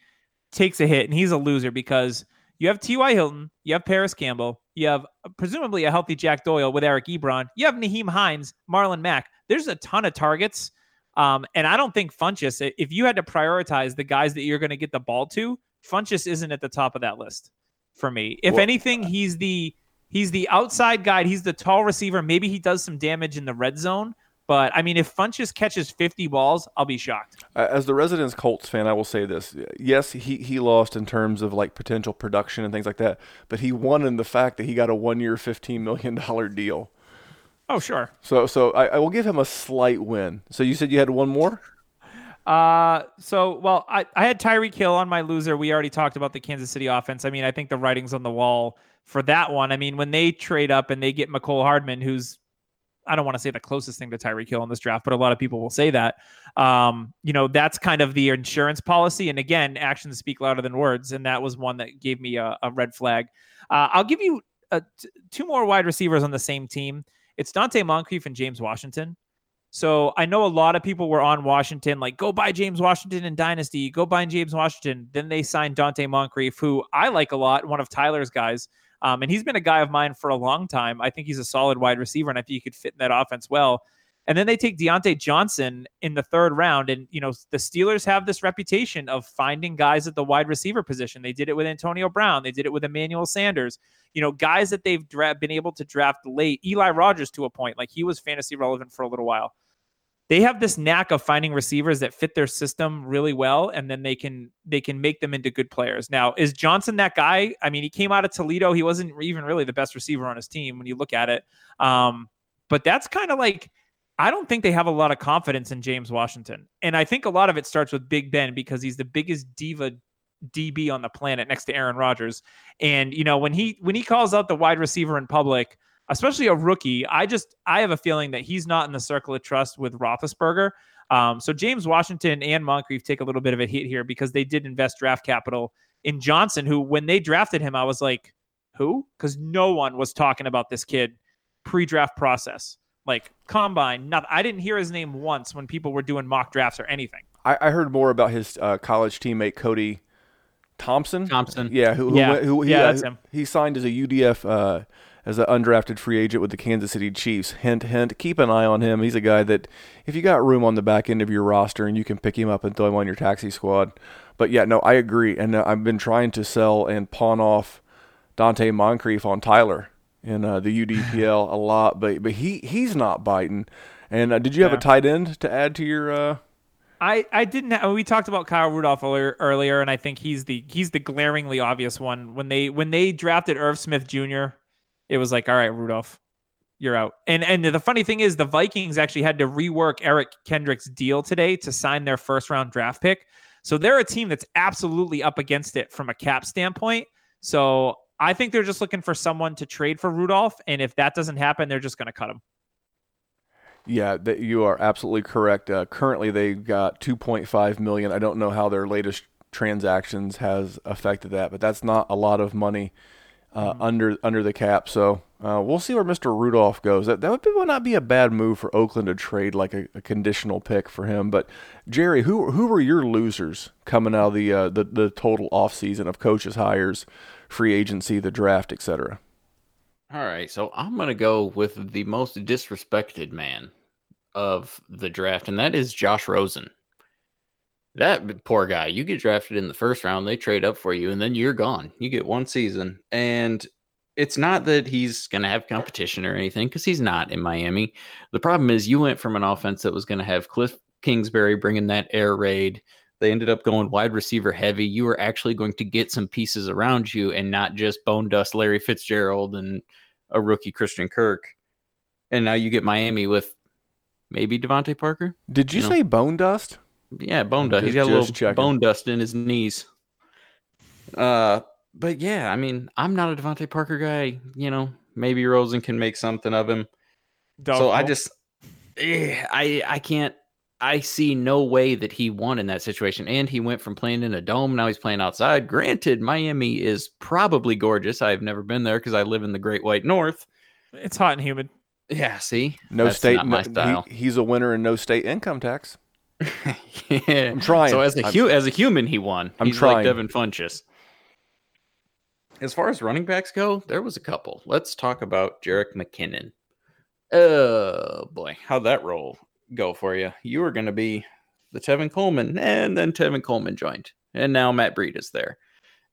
takes a hit and he's a loser because you have T.Y. Hilton, you have Parris Campbell, you have uh, presumably a healthy Jack Doyle with Eric Ebron, you have Nyheim Hines, Marlon Mack. There's a ton of targets. Um, and I don't think Funchess, if you had to prioritize the guys that you're going to get the ball to, Funchess isn't at the top of that list for me. If well, anything, he's the he's the outside guy. He's the tall receiver. Maybe he does some damage in the red zone, but I mean, if Funchess catches 50 balls, I'll be shocked. As the residence Colts fan, I will say this: yes, he he lost in terms of like potential production and things like that, but he won in the fact that he got a one-year, 15 million dollar deal. Oh, sure. So so I, I will give him a slight win. So you said you had one more. Uh, so well, I, I had Tyreek Hill on my loser. We already talked about the Kansas City offense. I mean, I think the writing's on the wall for that one. I mean, when they trade up and they get Mecole Hardman, who's I don't want to say the closest thing to Tyreek Hill in this draft, but a lot of people will say that. Um, you know, that's kind of the insurance policy. And again, actions speak louder than words. And that was one that gave me a, a red flag. Uh, I'll give you a, t- two more wide receivers on the same team. It's Donte Moncrief and James Washington. So I know a lot of people were on Washington, like go buy James Washington in Dynasty, go buy James Washington. Then they signed Donte Moncrief, who I like a lot, one of Tyler's guys. Um, and he's been a guy of mine for a long time. I think he's a solid wide receiver, and I think he could fit in that offense well. And then they take Diontae Johnson in the third round. And, you know, the Steelers have this reputation of finding guys at the wide receiver position. They did it with Antonio Brown, they did it with Emmanuel Sanders, you know, guys that they've dra- been able to draft late. Eli Rogers to a point, like he was fantasy relevant for a little while they have this knack of finding receivers that fit their system really well and then they can they can make them into good players. Now is johnson that guy? I mean he came out of toledo. He wasn't even really the best receiver on his team when you look at it. Um, but that's kind of like i don't think they have a lot of confidence in james washington. And i think a lot of it starts with big ben because he's the biggest diva db on the planet next to aaron rodgers. And you know when he when he calls out the wide receiver in public especially a rookie. I just I have a feeling that he's not in the circle of trust with Roethlisberger. Um, so James Washington and Moncrief take a little bit of a hit here because they did invest draft capital in Johnson, who when they drafted him, I was like, who? Because no one was talking about this kid pre-draft process. Like combine, nothing. I didn't hear his name once when people were doing mock drafts or anything. I, I heard more about his uh, college teammate Cody Thompson. Thompson, yeah, who, yeah, who, who yeah, uh, that's him. He signed as a UDF uh, as an undrafted free agent with the Kansas City Chiefs. Hint, hint. Keep an eye on him. He's a guy that, if you got room on the back end of your roster and you can pick him up and throw him on your taxi squad. But yeah, no, I agree. And uh, I've been trying to sell and pawn off Donte Moncrief on Tyler in uh, the UDPL a lot, but but he he's not biting. And uh, did you have Yeah. a tight end to add to your? Uh, I, I didn't. Have, we talked about Kyle Rudolph earlier, earlier, and I think he's the he's the glaringly obvious one. When they when they drafted Irv Smith Jr., it was like, all right, Rudolph, you're out. And and the funny thing is, the Vikings actually had to rework Eric Kendrick's deal today to sign their first round draft pick. So they're a team that's absolutely up against it from a cap standpoint. So I think they're just looking for someone to trade for Rudolph, and if that doesn't happen, they're just going to cut him. yeah, that you are absolutely correct. Uh, currently, they've got 2.5 million. I don't know how their latest transactions has affected that, but that's not a lot of money uh, under under the cap. So uh, we'll see where Mr. Rudolph goes. That that would, be, would not be a bad move for Oakland to trade like a, a, conditional pick for him. But Jerry, who who were your losers coming out of the uh, the the total offseason of coaches hires, free agency, the draft, etc. All right, so I'm gonna go with the most disrespected man of the draft, and that is Josh Rosen. That poor guy, you get drafted in the first round, they trade up for you, and then you're gone. You get one season. And it's not that he's going to have competition or anything, because he's not in Miami. The problem is you went from an offense that was going to have Cliff Kingsbury bringing that air raid. They ended up going wide receiver heavy. You were actually going to get some pieces around you and not just bone dust Larry Fitzgerald and a rookie Christian Kirk. And now you get Miami with maybe DeVante Parker. Did you, you say know? bone dust? Yeah, bone dust. He's got a little checking. bone dust in his knees. Uh, but yeah, I mean, I'm not a DeVante Parker guy. You know, maybe Rosen can make something of him. So I just, eh, I I can't. I see no way that he won in that situation. And he went from playing in a dome, now he's playing outside. Granted, Miami is probably gorgeous. I've never been there because I live in the Great White North. It's hot and humid. Yeah, see, no That's state. No, he, he's a winner in no state income tax. yeah. I'm trying. So as a hu- as a human, he won. I'm He's trying. like Devin Funchess. As far as running backs go, there was a couple. Let's talk about Jerick McKinnon. Oh boy, how'd that roll go for you? You were going to be the Tevin Coleman, and then Tevin Coleman joined, and now Matt Breida is there.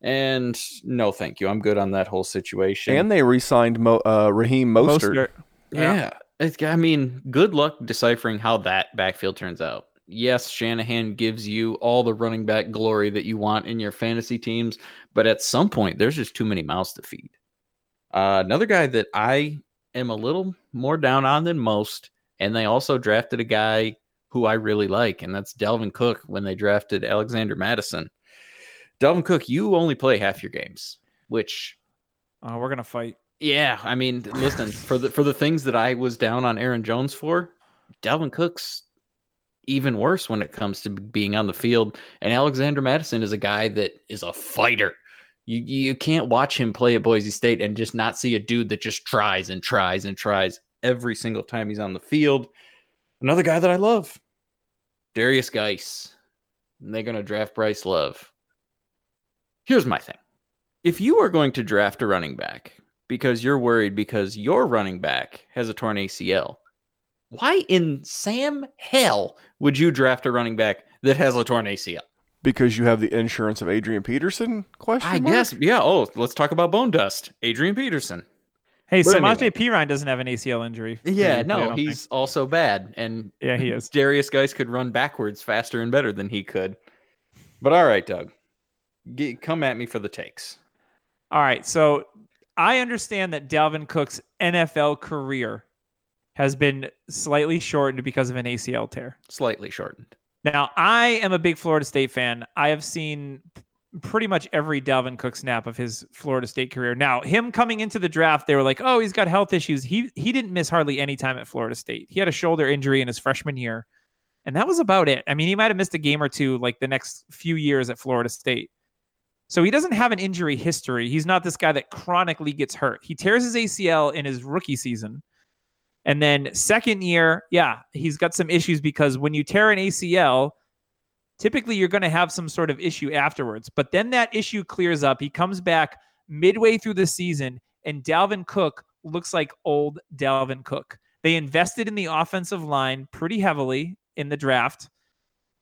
And no, thank you. I'm good on that whole situation. And they re-signed Mo, uh, Raheem Mostert. Mostert. Yeah. yeah. I mean, good luck deciphering how that backfield turns out yes, Shanahan gives you all the running back glory that you want in your fantasy teams, but at some point, there's just too many mouths to feed. Uh, another guy that I am a little more down on than most, and they also drafted a guy who I really like, and that's Dalvin Cook when they drafted Alexander Mattison. Dalvin Cook, you only play half your games, which uh, we're gonna fight. Yeah, I mean, listen for the for the things that I was down on Aaron Jones for, Dalvin Cook's even worse when it comes to being on the field. And Alexander Mattison is a guy that is a fighter. You you can't watch him play at Boise State and just not see a dude that just tries and tries and tries every single time he's on the field. Another guy that I love, Derrius Guice. And they're going to draft Bryce Love. Here's my thing. If you are going to draft a running back because you're worried because your running back has a torn ACL, why in Sam hell would you draft a running back that has a torn ACL? Because you have the insurance of Adrian Peterson? Question. I mark? guess. Yeah. Oh, let's talk about bone dust. Adrian Peterson. Hey, but Samaje anyway. Perine doesn't have an ACL injury. Yeah, no, he's think. also bad, and yeah, he is. Derrius Guice could run backwards faster and better than he could. But all right, Doug, get, come at me for the takes. All right, so I understand that Dalvin Cook's NFL career has been slightly shortened because of an ACL tear. Slightly shortened. Now, I am a big Florida State fan. I have seen pretty much every Dalvin Cook snap of his Florida State career. Now, him coming into the draft, they were like, "Oh, he's got health issues." He he didn't miss hardly any time at Florida State. He had a shoulder injury in his freshman year, and that was about it. I mean, he might have missed a game or two like the next few years at Florida State. So he doesn't have an injury history. He's not this guy that chronically gets hurt. He tears his ACL in his rookie season. And then second year, yeah, he's got some issues because when you tear an ACL, typically you're going to have some sort of issue afterwards. But then that issue clears up. He comes back midway through the season, and Dalvin Cook looks like old Dalvin Cook. They invested in the offensive line pretty heavily in the draft.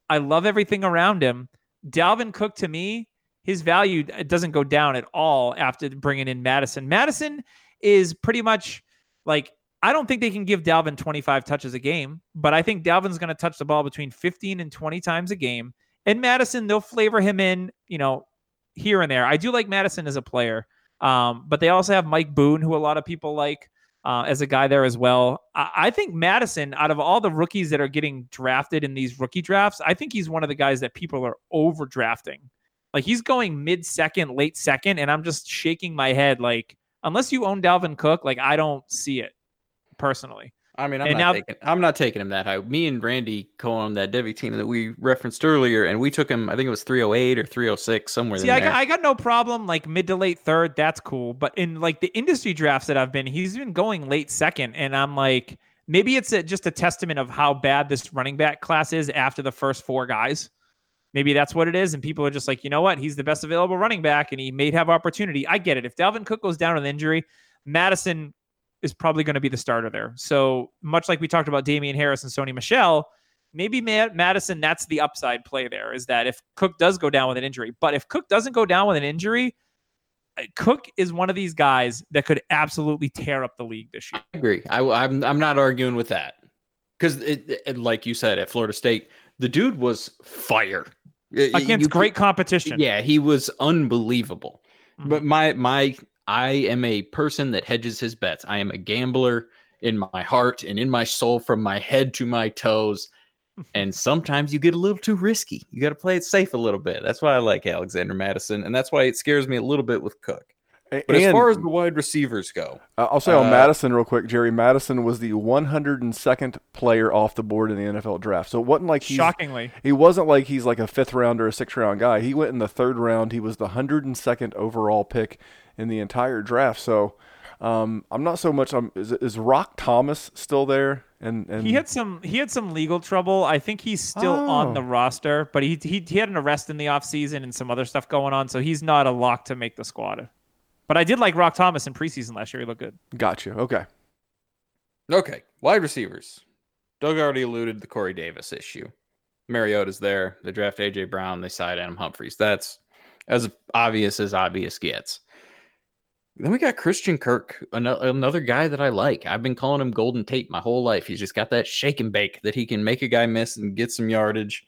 I love everything around him. Dalvin Cook, to me, his value uh, doesn't go down at all after bringing in Mattison. Mattison is pretty much like I don't think they can give Dalvin 25 touches a game, but I think Dalvin's going to touch the ball between 15 and 20 times a game. And Mattison, they'll flavor him in, you know, here and there. I do like Mattison as a player, um, but they also have Mike Boone, who a lot of people like uh, as a guy there as well. I-, I think Mattison, out of all the rookies that are getting drafted in these rookie drafts, I think he's one of the guys that people are overdrafting. Like he's going mid second, late second, and I'm just shaking my head like, unless you own Dalvin Cook, like I don't see it personally. I mean, I'm And not now- taking I'm not taking him that high. Me and Randy go him that devy team that we referenced earlier, and we took him. I think it was 308 or 306 somewhere. See, I got, I got no problem like mid to late third. That's cool. But in like the industry drafts that I've been, he's been going late second, and I'm like, maybe it's a, just a testament of how bad this running back class is after the first four guys. Maybe that's what it is, and people are just like, you know what, he's the best available running back, and he may have opportunity. I get it. If Dalvin Cook goes down with injury, Mattison is probably going to be the starter there. So much like we talked about Damien Harris and Sony Michel, maybe Matt Mattison, that's the upside play there is that if Cook does go down with an injury, but if Cook doesn't go down with an injury, Cook is one of these guys that could absolutely tear up the league this year. I agree. I, I'm I'm not arguing with that because like you said at Florida State, the dude was fire Against you- great competition. Yeah, he was unbelievable. Mhm. But my my I am a person that hedges his bets. I am a gambler in my heart and in my soul from my head to my toes. And sometimes you get a little too risky. You got to play it safe a little bit. That's why I like Alexander Mattison, and that's why it scares me a little bit with Cook. A- But as far as the wide receivers go, I'll say on Uh, Mattison real quick, Jerry Mattison was the 102nd player off the board in the NFL draft. So it wasn't like he's, Shockingly. he wasn't like he's like a fifth round or a sixth round guy. He went in the third round. He was the 102nd overall pick in the entire draft. So um, I'm not so much. Um, is, is Roc Thomas still there? And and He had some he had some legal trouble. I think he's still on Oh. the roster, but he, he he had an arrest in the offseason and some other stuff going on, so he's not a lock to make the squad. But I did like Roc Thomas in preseason last year. He looked good. gotcha. Okay. okay, wide receivers. Doug already alluded to the Corey Davis issue. Mariota's there. They draft AJ Brown. They side Adam Humphries. That's as obvious as obvious gets. Then we got Christian Kirk, another guy that I like. I've been calling him Golden Tate my whole life. He's just got that shake and bake that he can make a guy miss and get some yardage.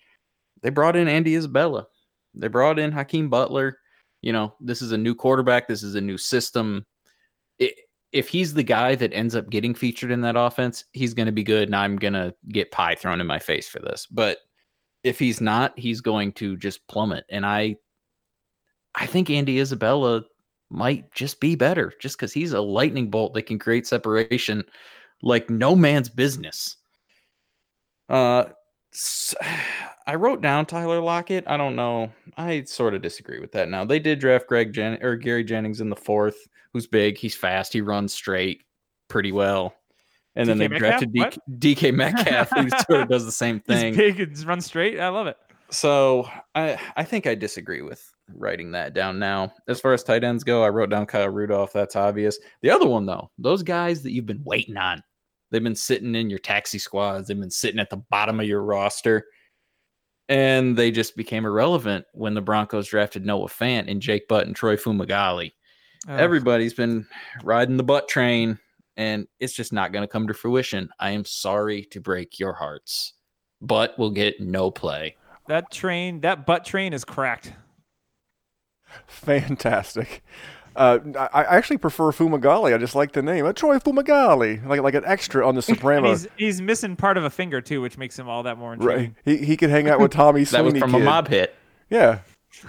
They brought in Andy Isabella. They brought in Hakeem Butler. You know, this is a new quarterback. This is a new system. It, if he's the guy that ends up getting featured in that offense, he's going to be good, and I'm going to get pie thrown in my face for this. But if he's not, he's going to just plummet. And I, I think Andy Isabella might just be better, just because he's a lightning bolt that can create separation like no man's business. Uh, s- I wrote down Tyler Lockett. I don't know. I sort of disagree with that. Now they did draft Greg Jen or Gary Jennings in the fourth, who's big. He's fast. He runs straight pretty well. And then they drafted DK, DK Metcalf, who sort of does the same thing. He's big and runs straight. I love it. So I I think I disagree with writing that down now. As far as tight ends go, I wrote down Kyle Rudolph. That's obvious. The other one though, those guys that you've been waiting on, they've been sitting in your taxi squads. They've been sitting at the bottom of your roster, and they just became irrelevant when the Broncos drafted Noah Fant and Jake Butt and Troy Fumagalli. Ugh. Everybody's been riding the butt train, and it's just not going to come to fruition. I am sorry to break your hearts, but we'll get no play. that train, that butt train is cracked. Fantastic. Uh, I, I actually prefer Fumagalli. I just like the name. Uh, Troy Fumagalli, like like an extra on the And Sopranos. he's he's missing part of a finger too, which makes him all that more intriguing. Right. He he could hang out with Tommy That was from kid. a mob hit. Yeah.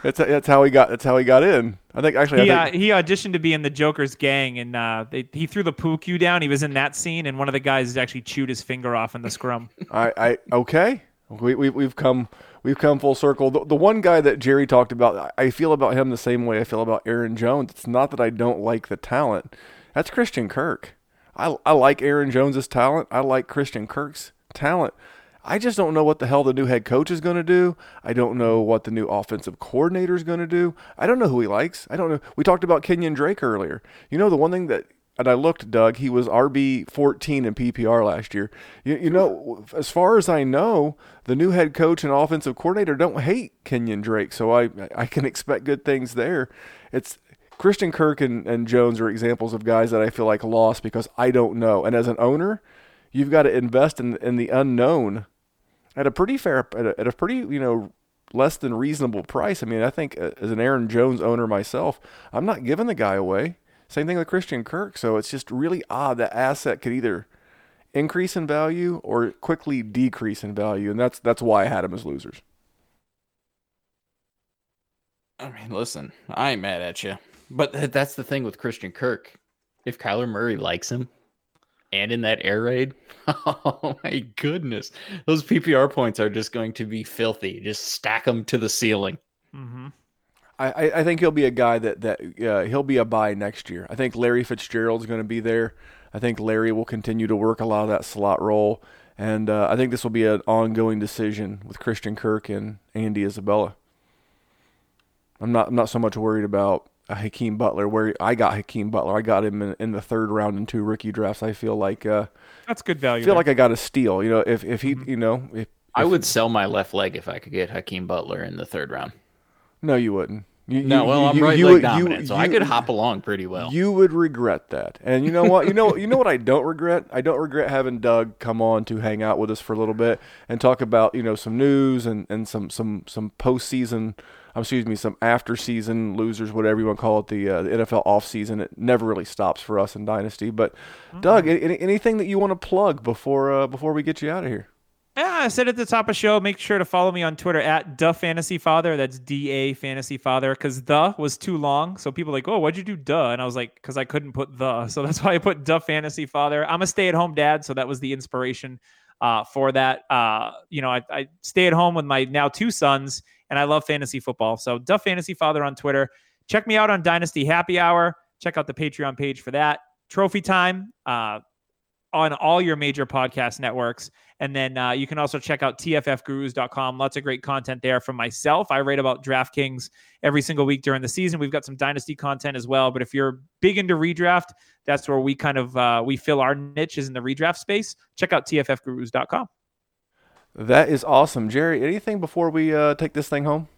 That's that's how he got that's how he got in. I think actually He, I uh, he auditioned to be in the Joker's gang, and uh, they, he threw the poo cue down. He was in that scene, and one of the guys actually chewed his finger off in the scrum. I, I okay. We, we we've come we've come full circle. The, the one guy that Jerry talked about, I feel about him the same way I feel about Aaron Jones. It's not that I don't like the talent. That's Christian Kirk. I I like Aaron Jones's talent. I like Christian Kirk's talent. I just don't know what the hell the new head coach is going to do. I don't know what the new offensive coordinator is going to do. I don't know who he likes. I don't know. We talked about Kenyan Drake earlier. You know, the one thing that, and I looked, Doug, he was RB 14 in PPR last year. You, you know, as far as I know, the new head coach and offensive coordinator don't hate Kenyan Drake. So I, I can expect good things there. It's, Christian Kirk and, and Jones are examples of guys that I feel like lost because I don't know. And as an owner, you've got to invest in in the unknown at a pretty fair at a, at a pretty you know less than reasonable price. I mean, I think uh, as an Aaron Jones owner myself, I'm not giving the guy away. Same thing with Christian Kirk. So it's just really odd that asset could either increase in value or quickly decrease in value, and that's that's why I had him as losers. I mean, listen, I ain't mad at you, but th- that's the thing with Christian Kirk. If Kyler Murray likes him, and in that air raid. Oh my goodness. Those PPR points are just going to be filthy. Just stack them to the ceiling. Mm-hmm. I, I- I think he'll be a guy that that uh, he'll be a buy next year. I think Larry Fitzgerald's going to be there. I think Larry will continue to work a lot of that slot role, and uh, I think this will be an ongoing decision with Christian Kirk and Andy Isabella. I'm not I'm not so much worried about uh, Hakeem Butler. Where I got Hakeem Butler, I got him in, in the third round in two rookie drafts. I feel like uh, That's good I value. feel there. like I got a steal. You know, if if he you know if I if- would sell my left leg if I could get Hakeem Butler in the third round. no, you wouldn't. You, No, you- well, I'm you- right you leg you- dominant, so I could hop along pretty well. You would regret that. And you know what? You know you know what I don't regret? I don't regret having Doug come on to hang out with us for a little bit and talk about, you know, some news and, and some some some postseason um, excuse me, some after season losers, whatever you want to call it, the, uh, the NFL offseason. It never really stops for us in Dynasty. But Doug, any, anything that you want to plug before uh, before we get you out of here? Yeah, I said at the top of show, make sure to follow me on Twitter at the fantasy father. That's D A fantasy father because the was too long. So people like, oh, why'd you do, duh? And I was like, because I couldn't put the. So that's why I put the fantasy father. I'm a stay at home dad. So that was the inspiration uh, for that. Uh, you know, I, I stay at home with my now two sons and I love fantasy football. So the fantasy father on Twitter. Check me out on Dynasty Happy Hour. Check out the Patreon page for that. Trophy time. Uh, on all your major podcast networks. And then uh, you can also check out tffgurus.com. Lots of great content there from myself. I write about DraftKings every single week during the season. We've got some dynasty content as well. But if you're big into redraft, that's where we kind of uh, we fill our niches in the redraft space. Check out tffgurus.com. That is awesome. Jerry, anything before we uh, take this thing home?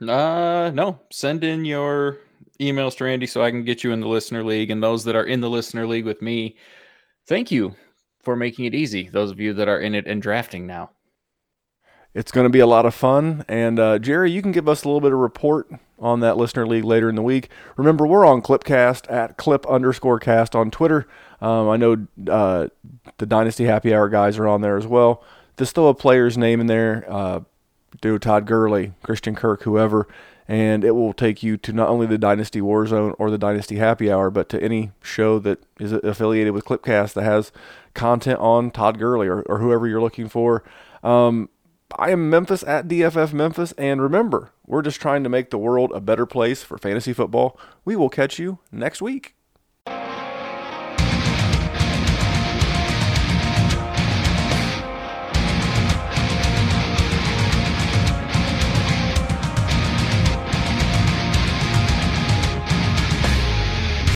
Uh, no. Send in your emails to Randy so I can get you in the listener league. And those that are in the listener league with me, thank you for making it easy. Those of you that are in it and drafting now. It's going to be a lot of fun. And uh, Jerry, you can give us a little bit of report on that listener league later in the week. Remember, we're on Clipcast at clip underscore cast on Twitter. Um, I know uh, the Dynasty Happy Hour guys are on there as well. Just throw a player's name in there. Uh, do Todd Gurley, Christian Kirk, whoever, and it will take you to not only the Dynasty Warzone or the Dynasty Happy Hour, but to any show that is affiliated with Clipcast that has content on Todd Gurley or, or whoever you're looking for. Um, I am Memphis at DFF Memphis, and remember, we're just trying to make the world a better place for fantasy football. We will catch you next week.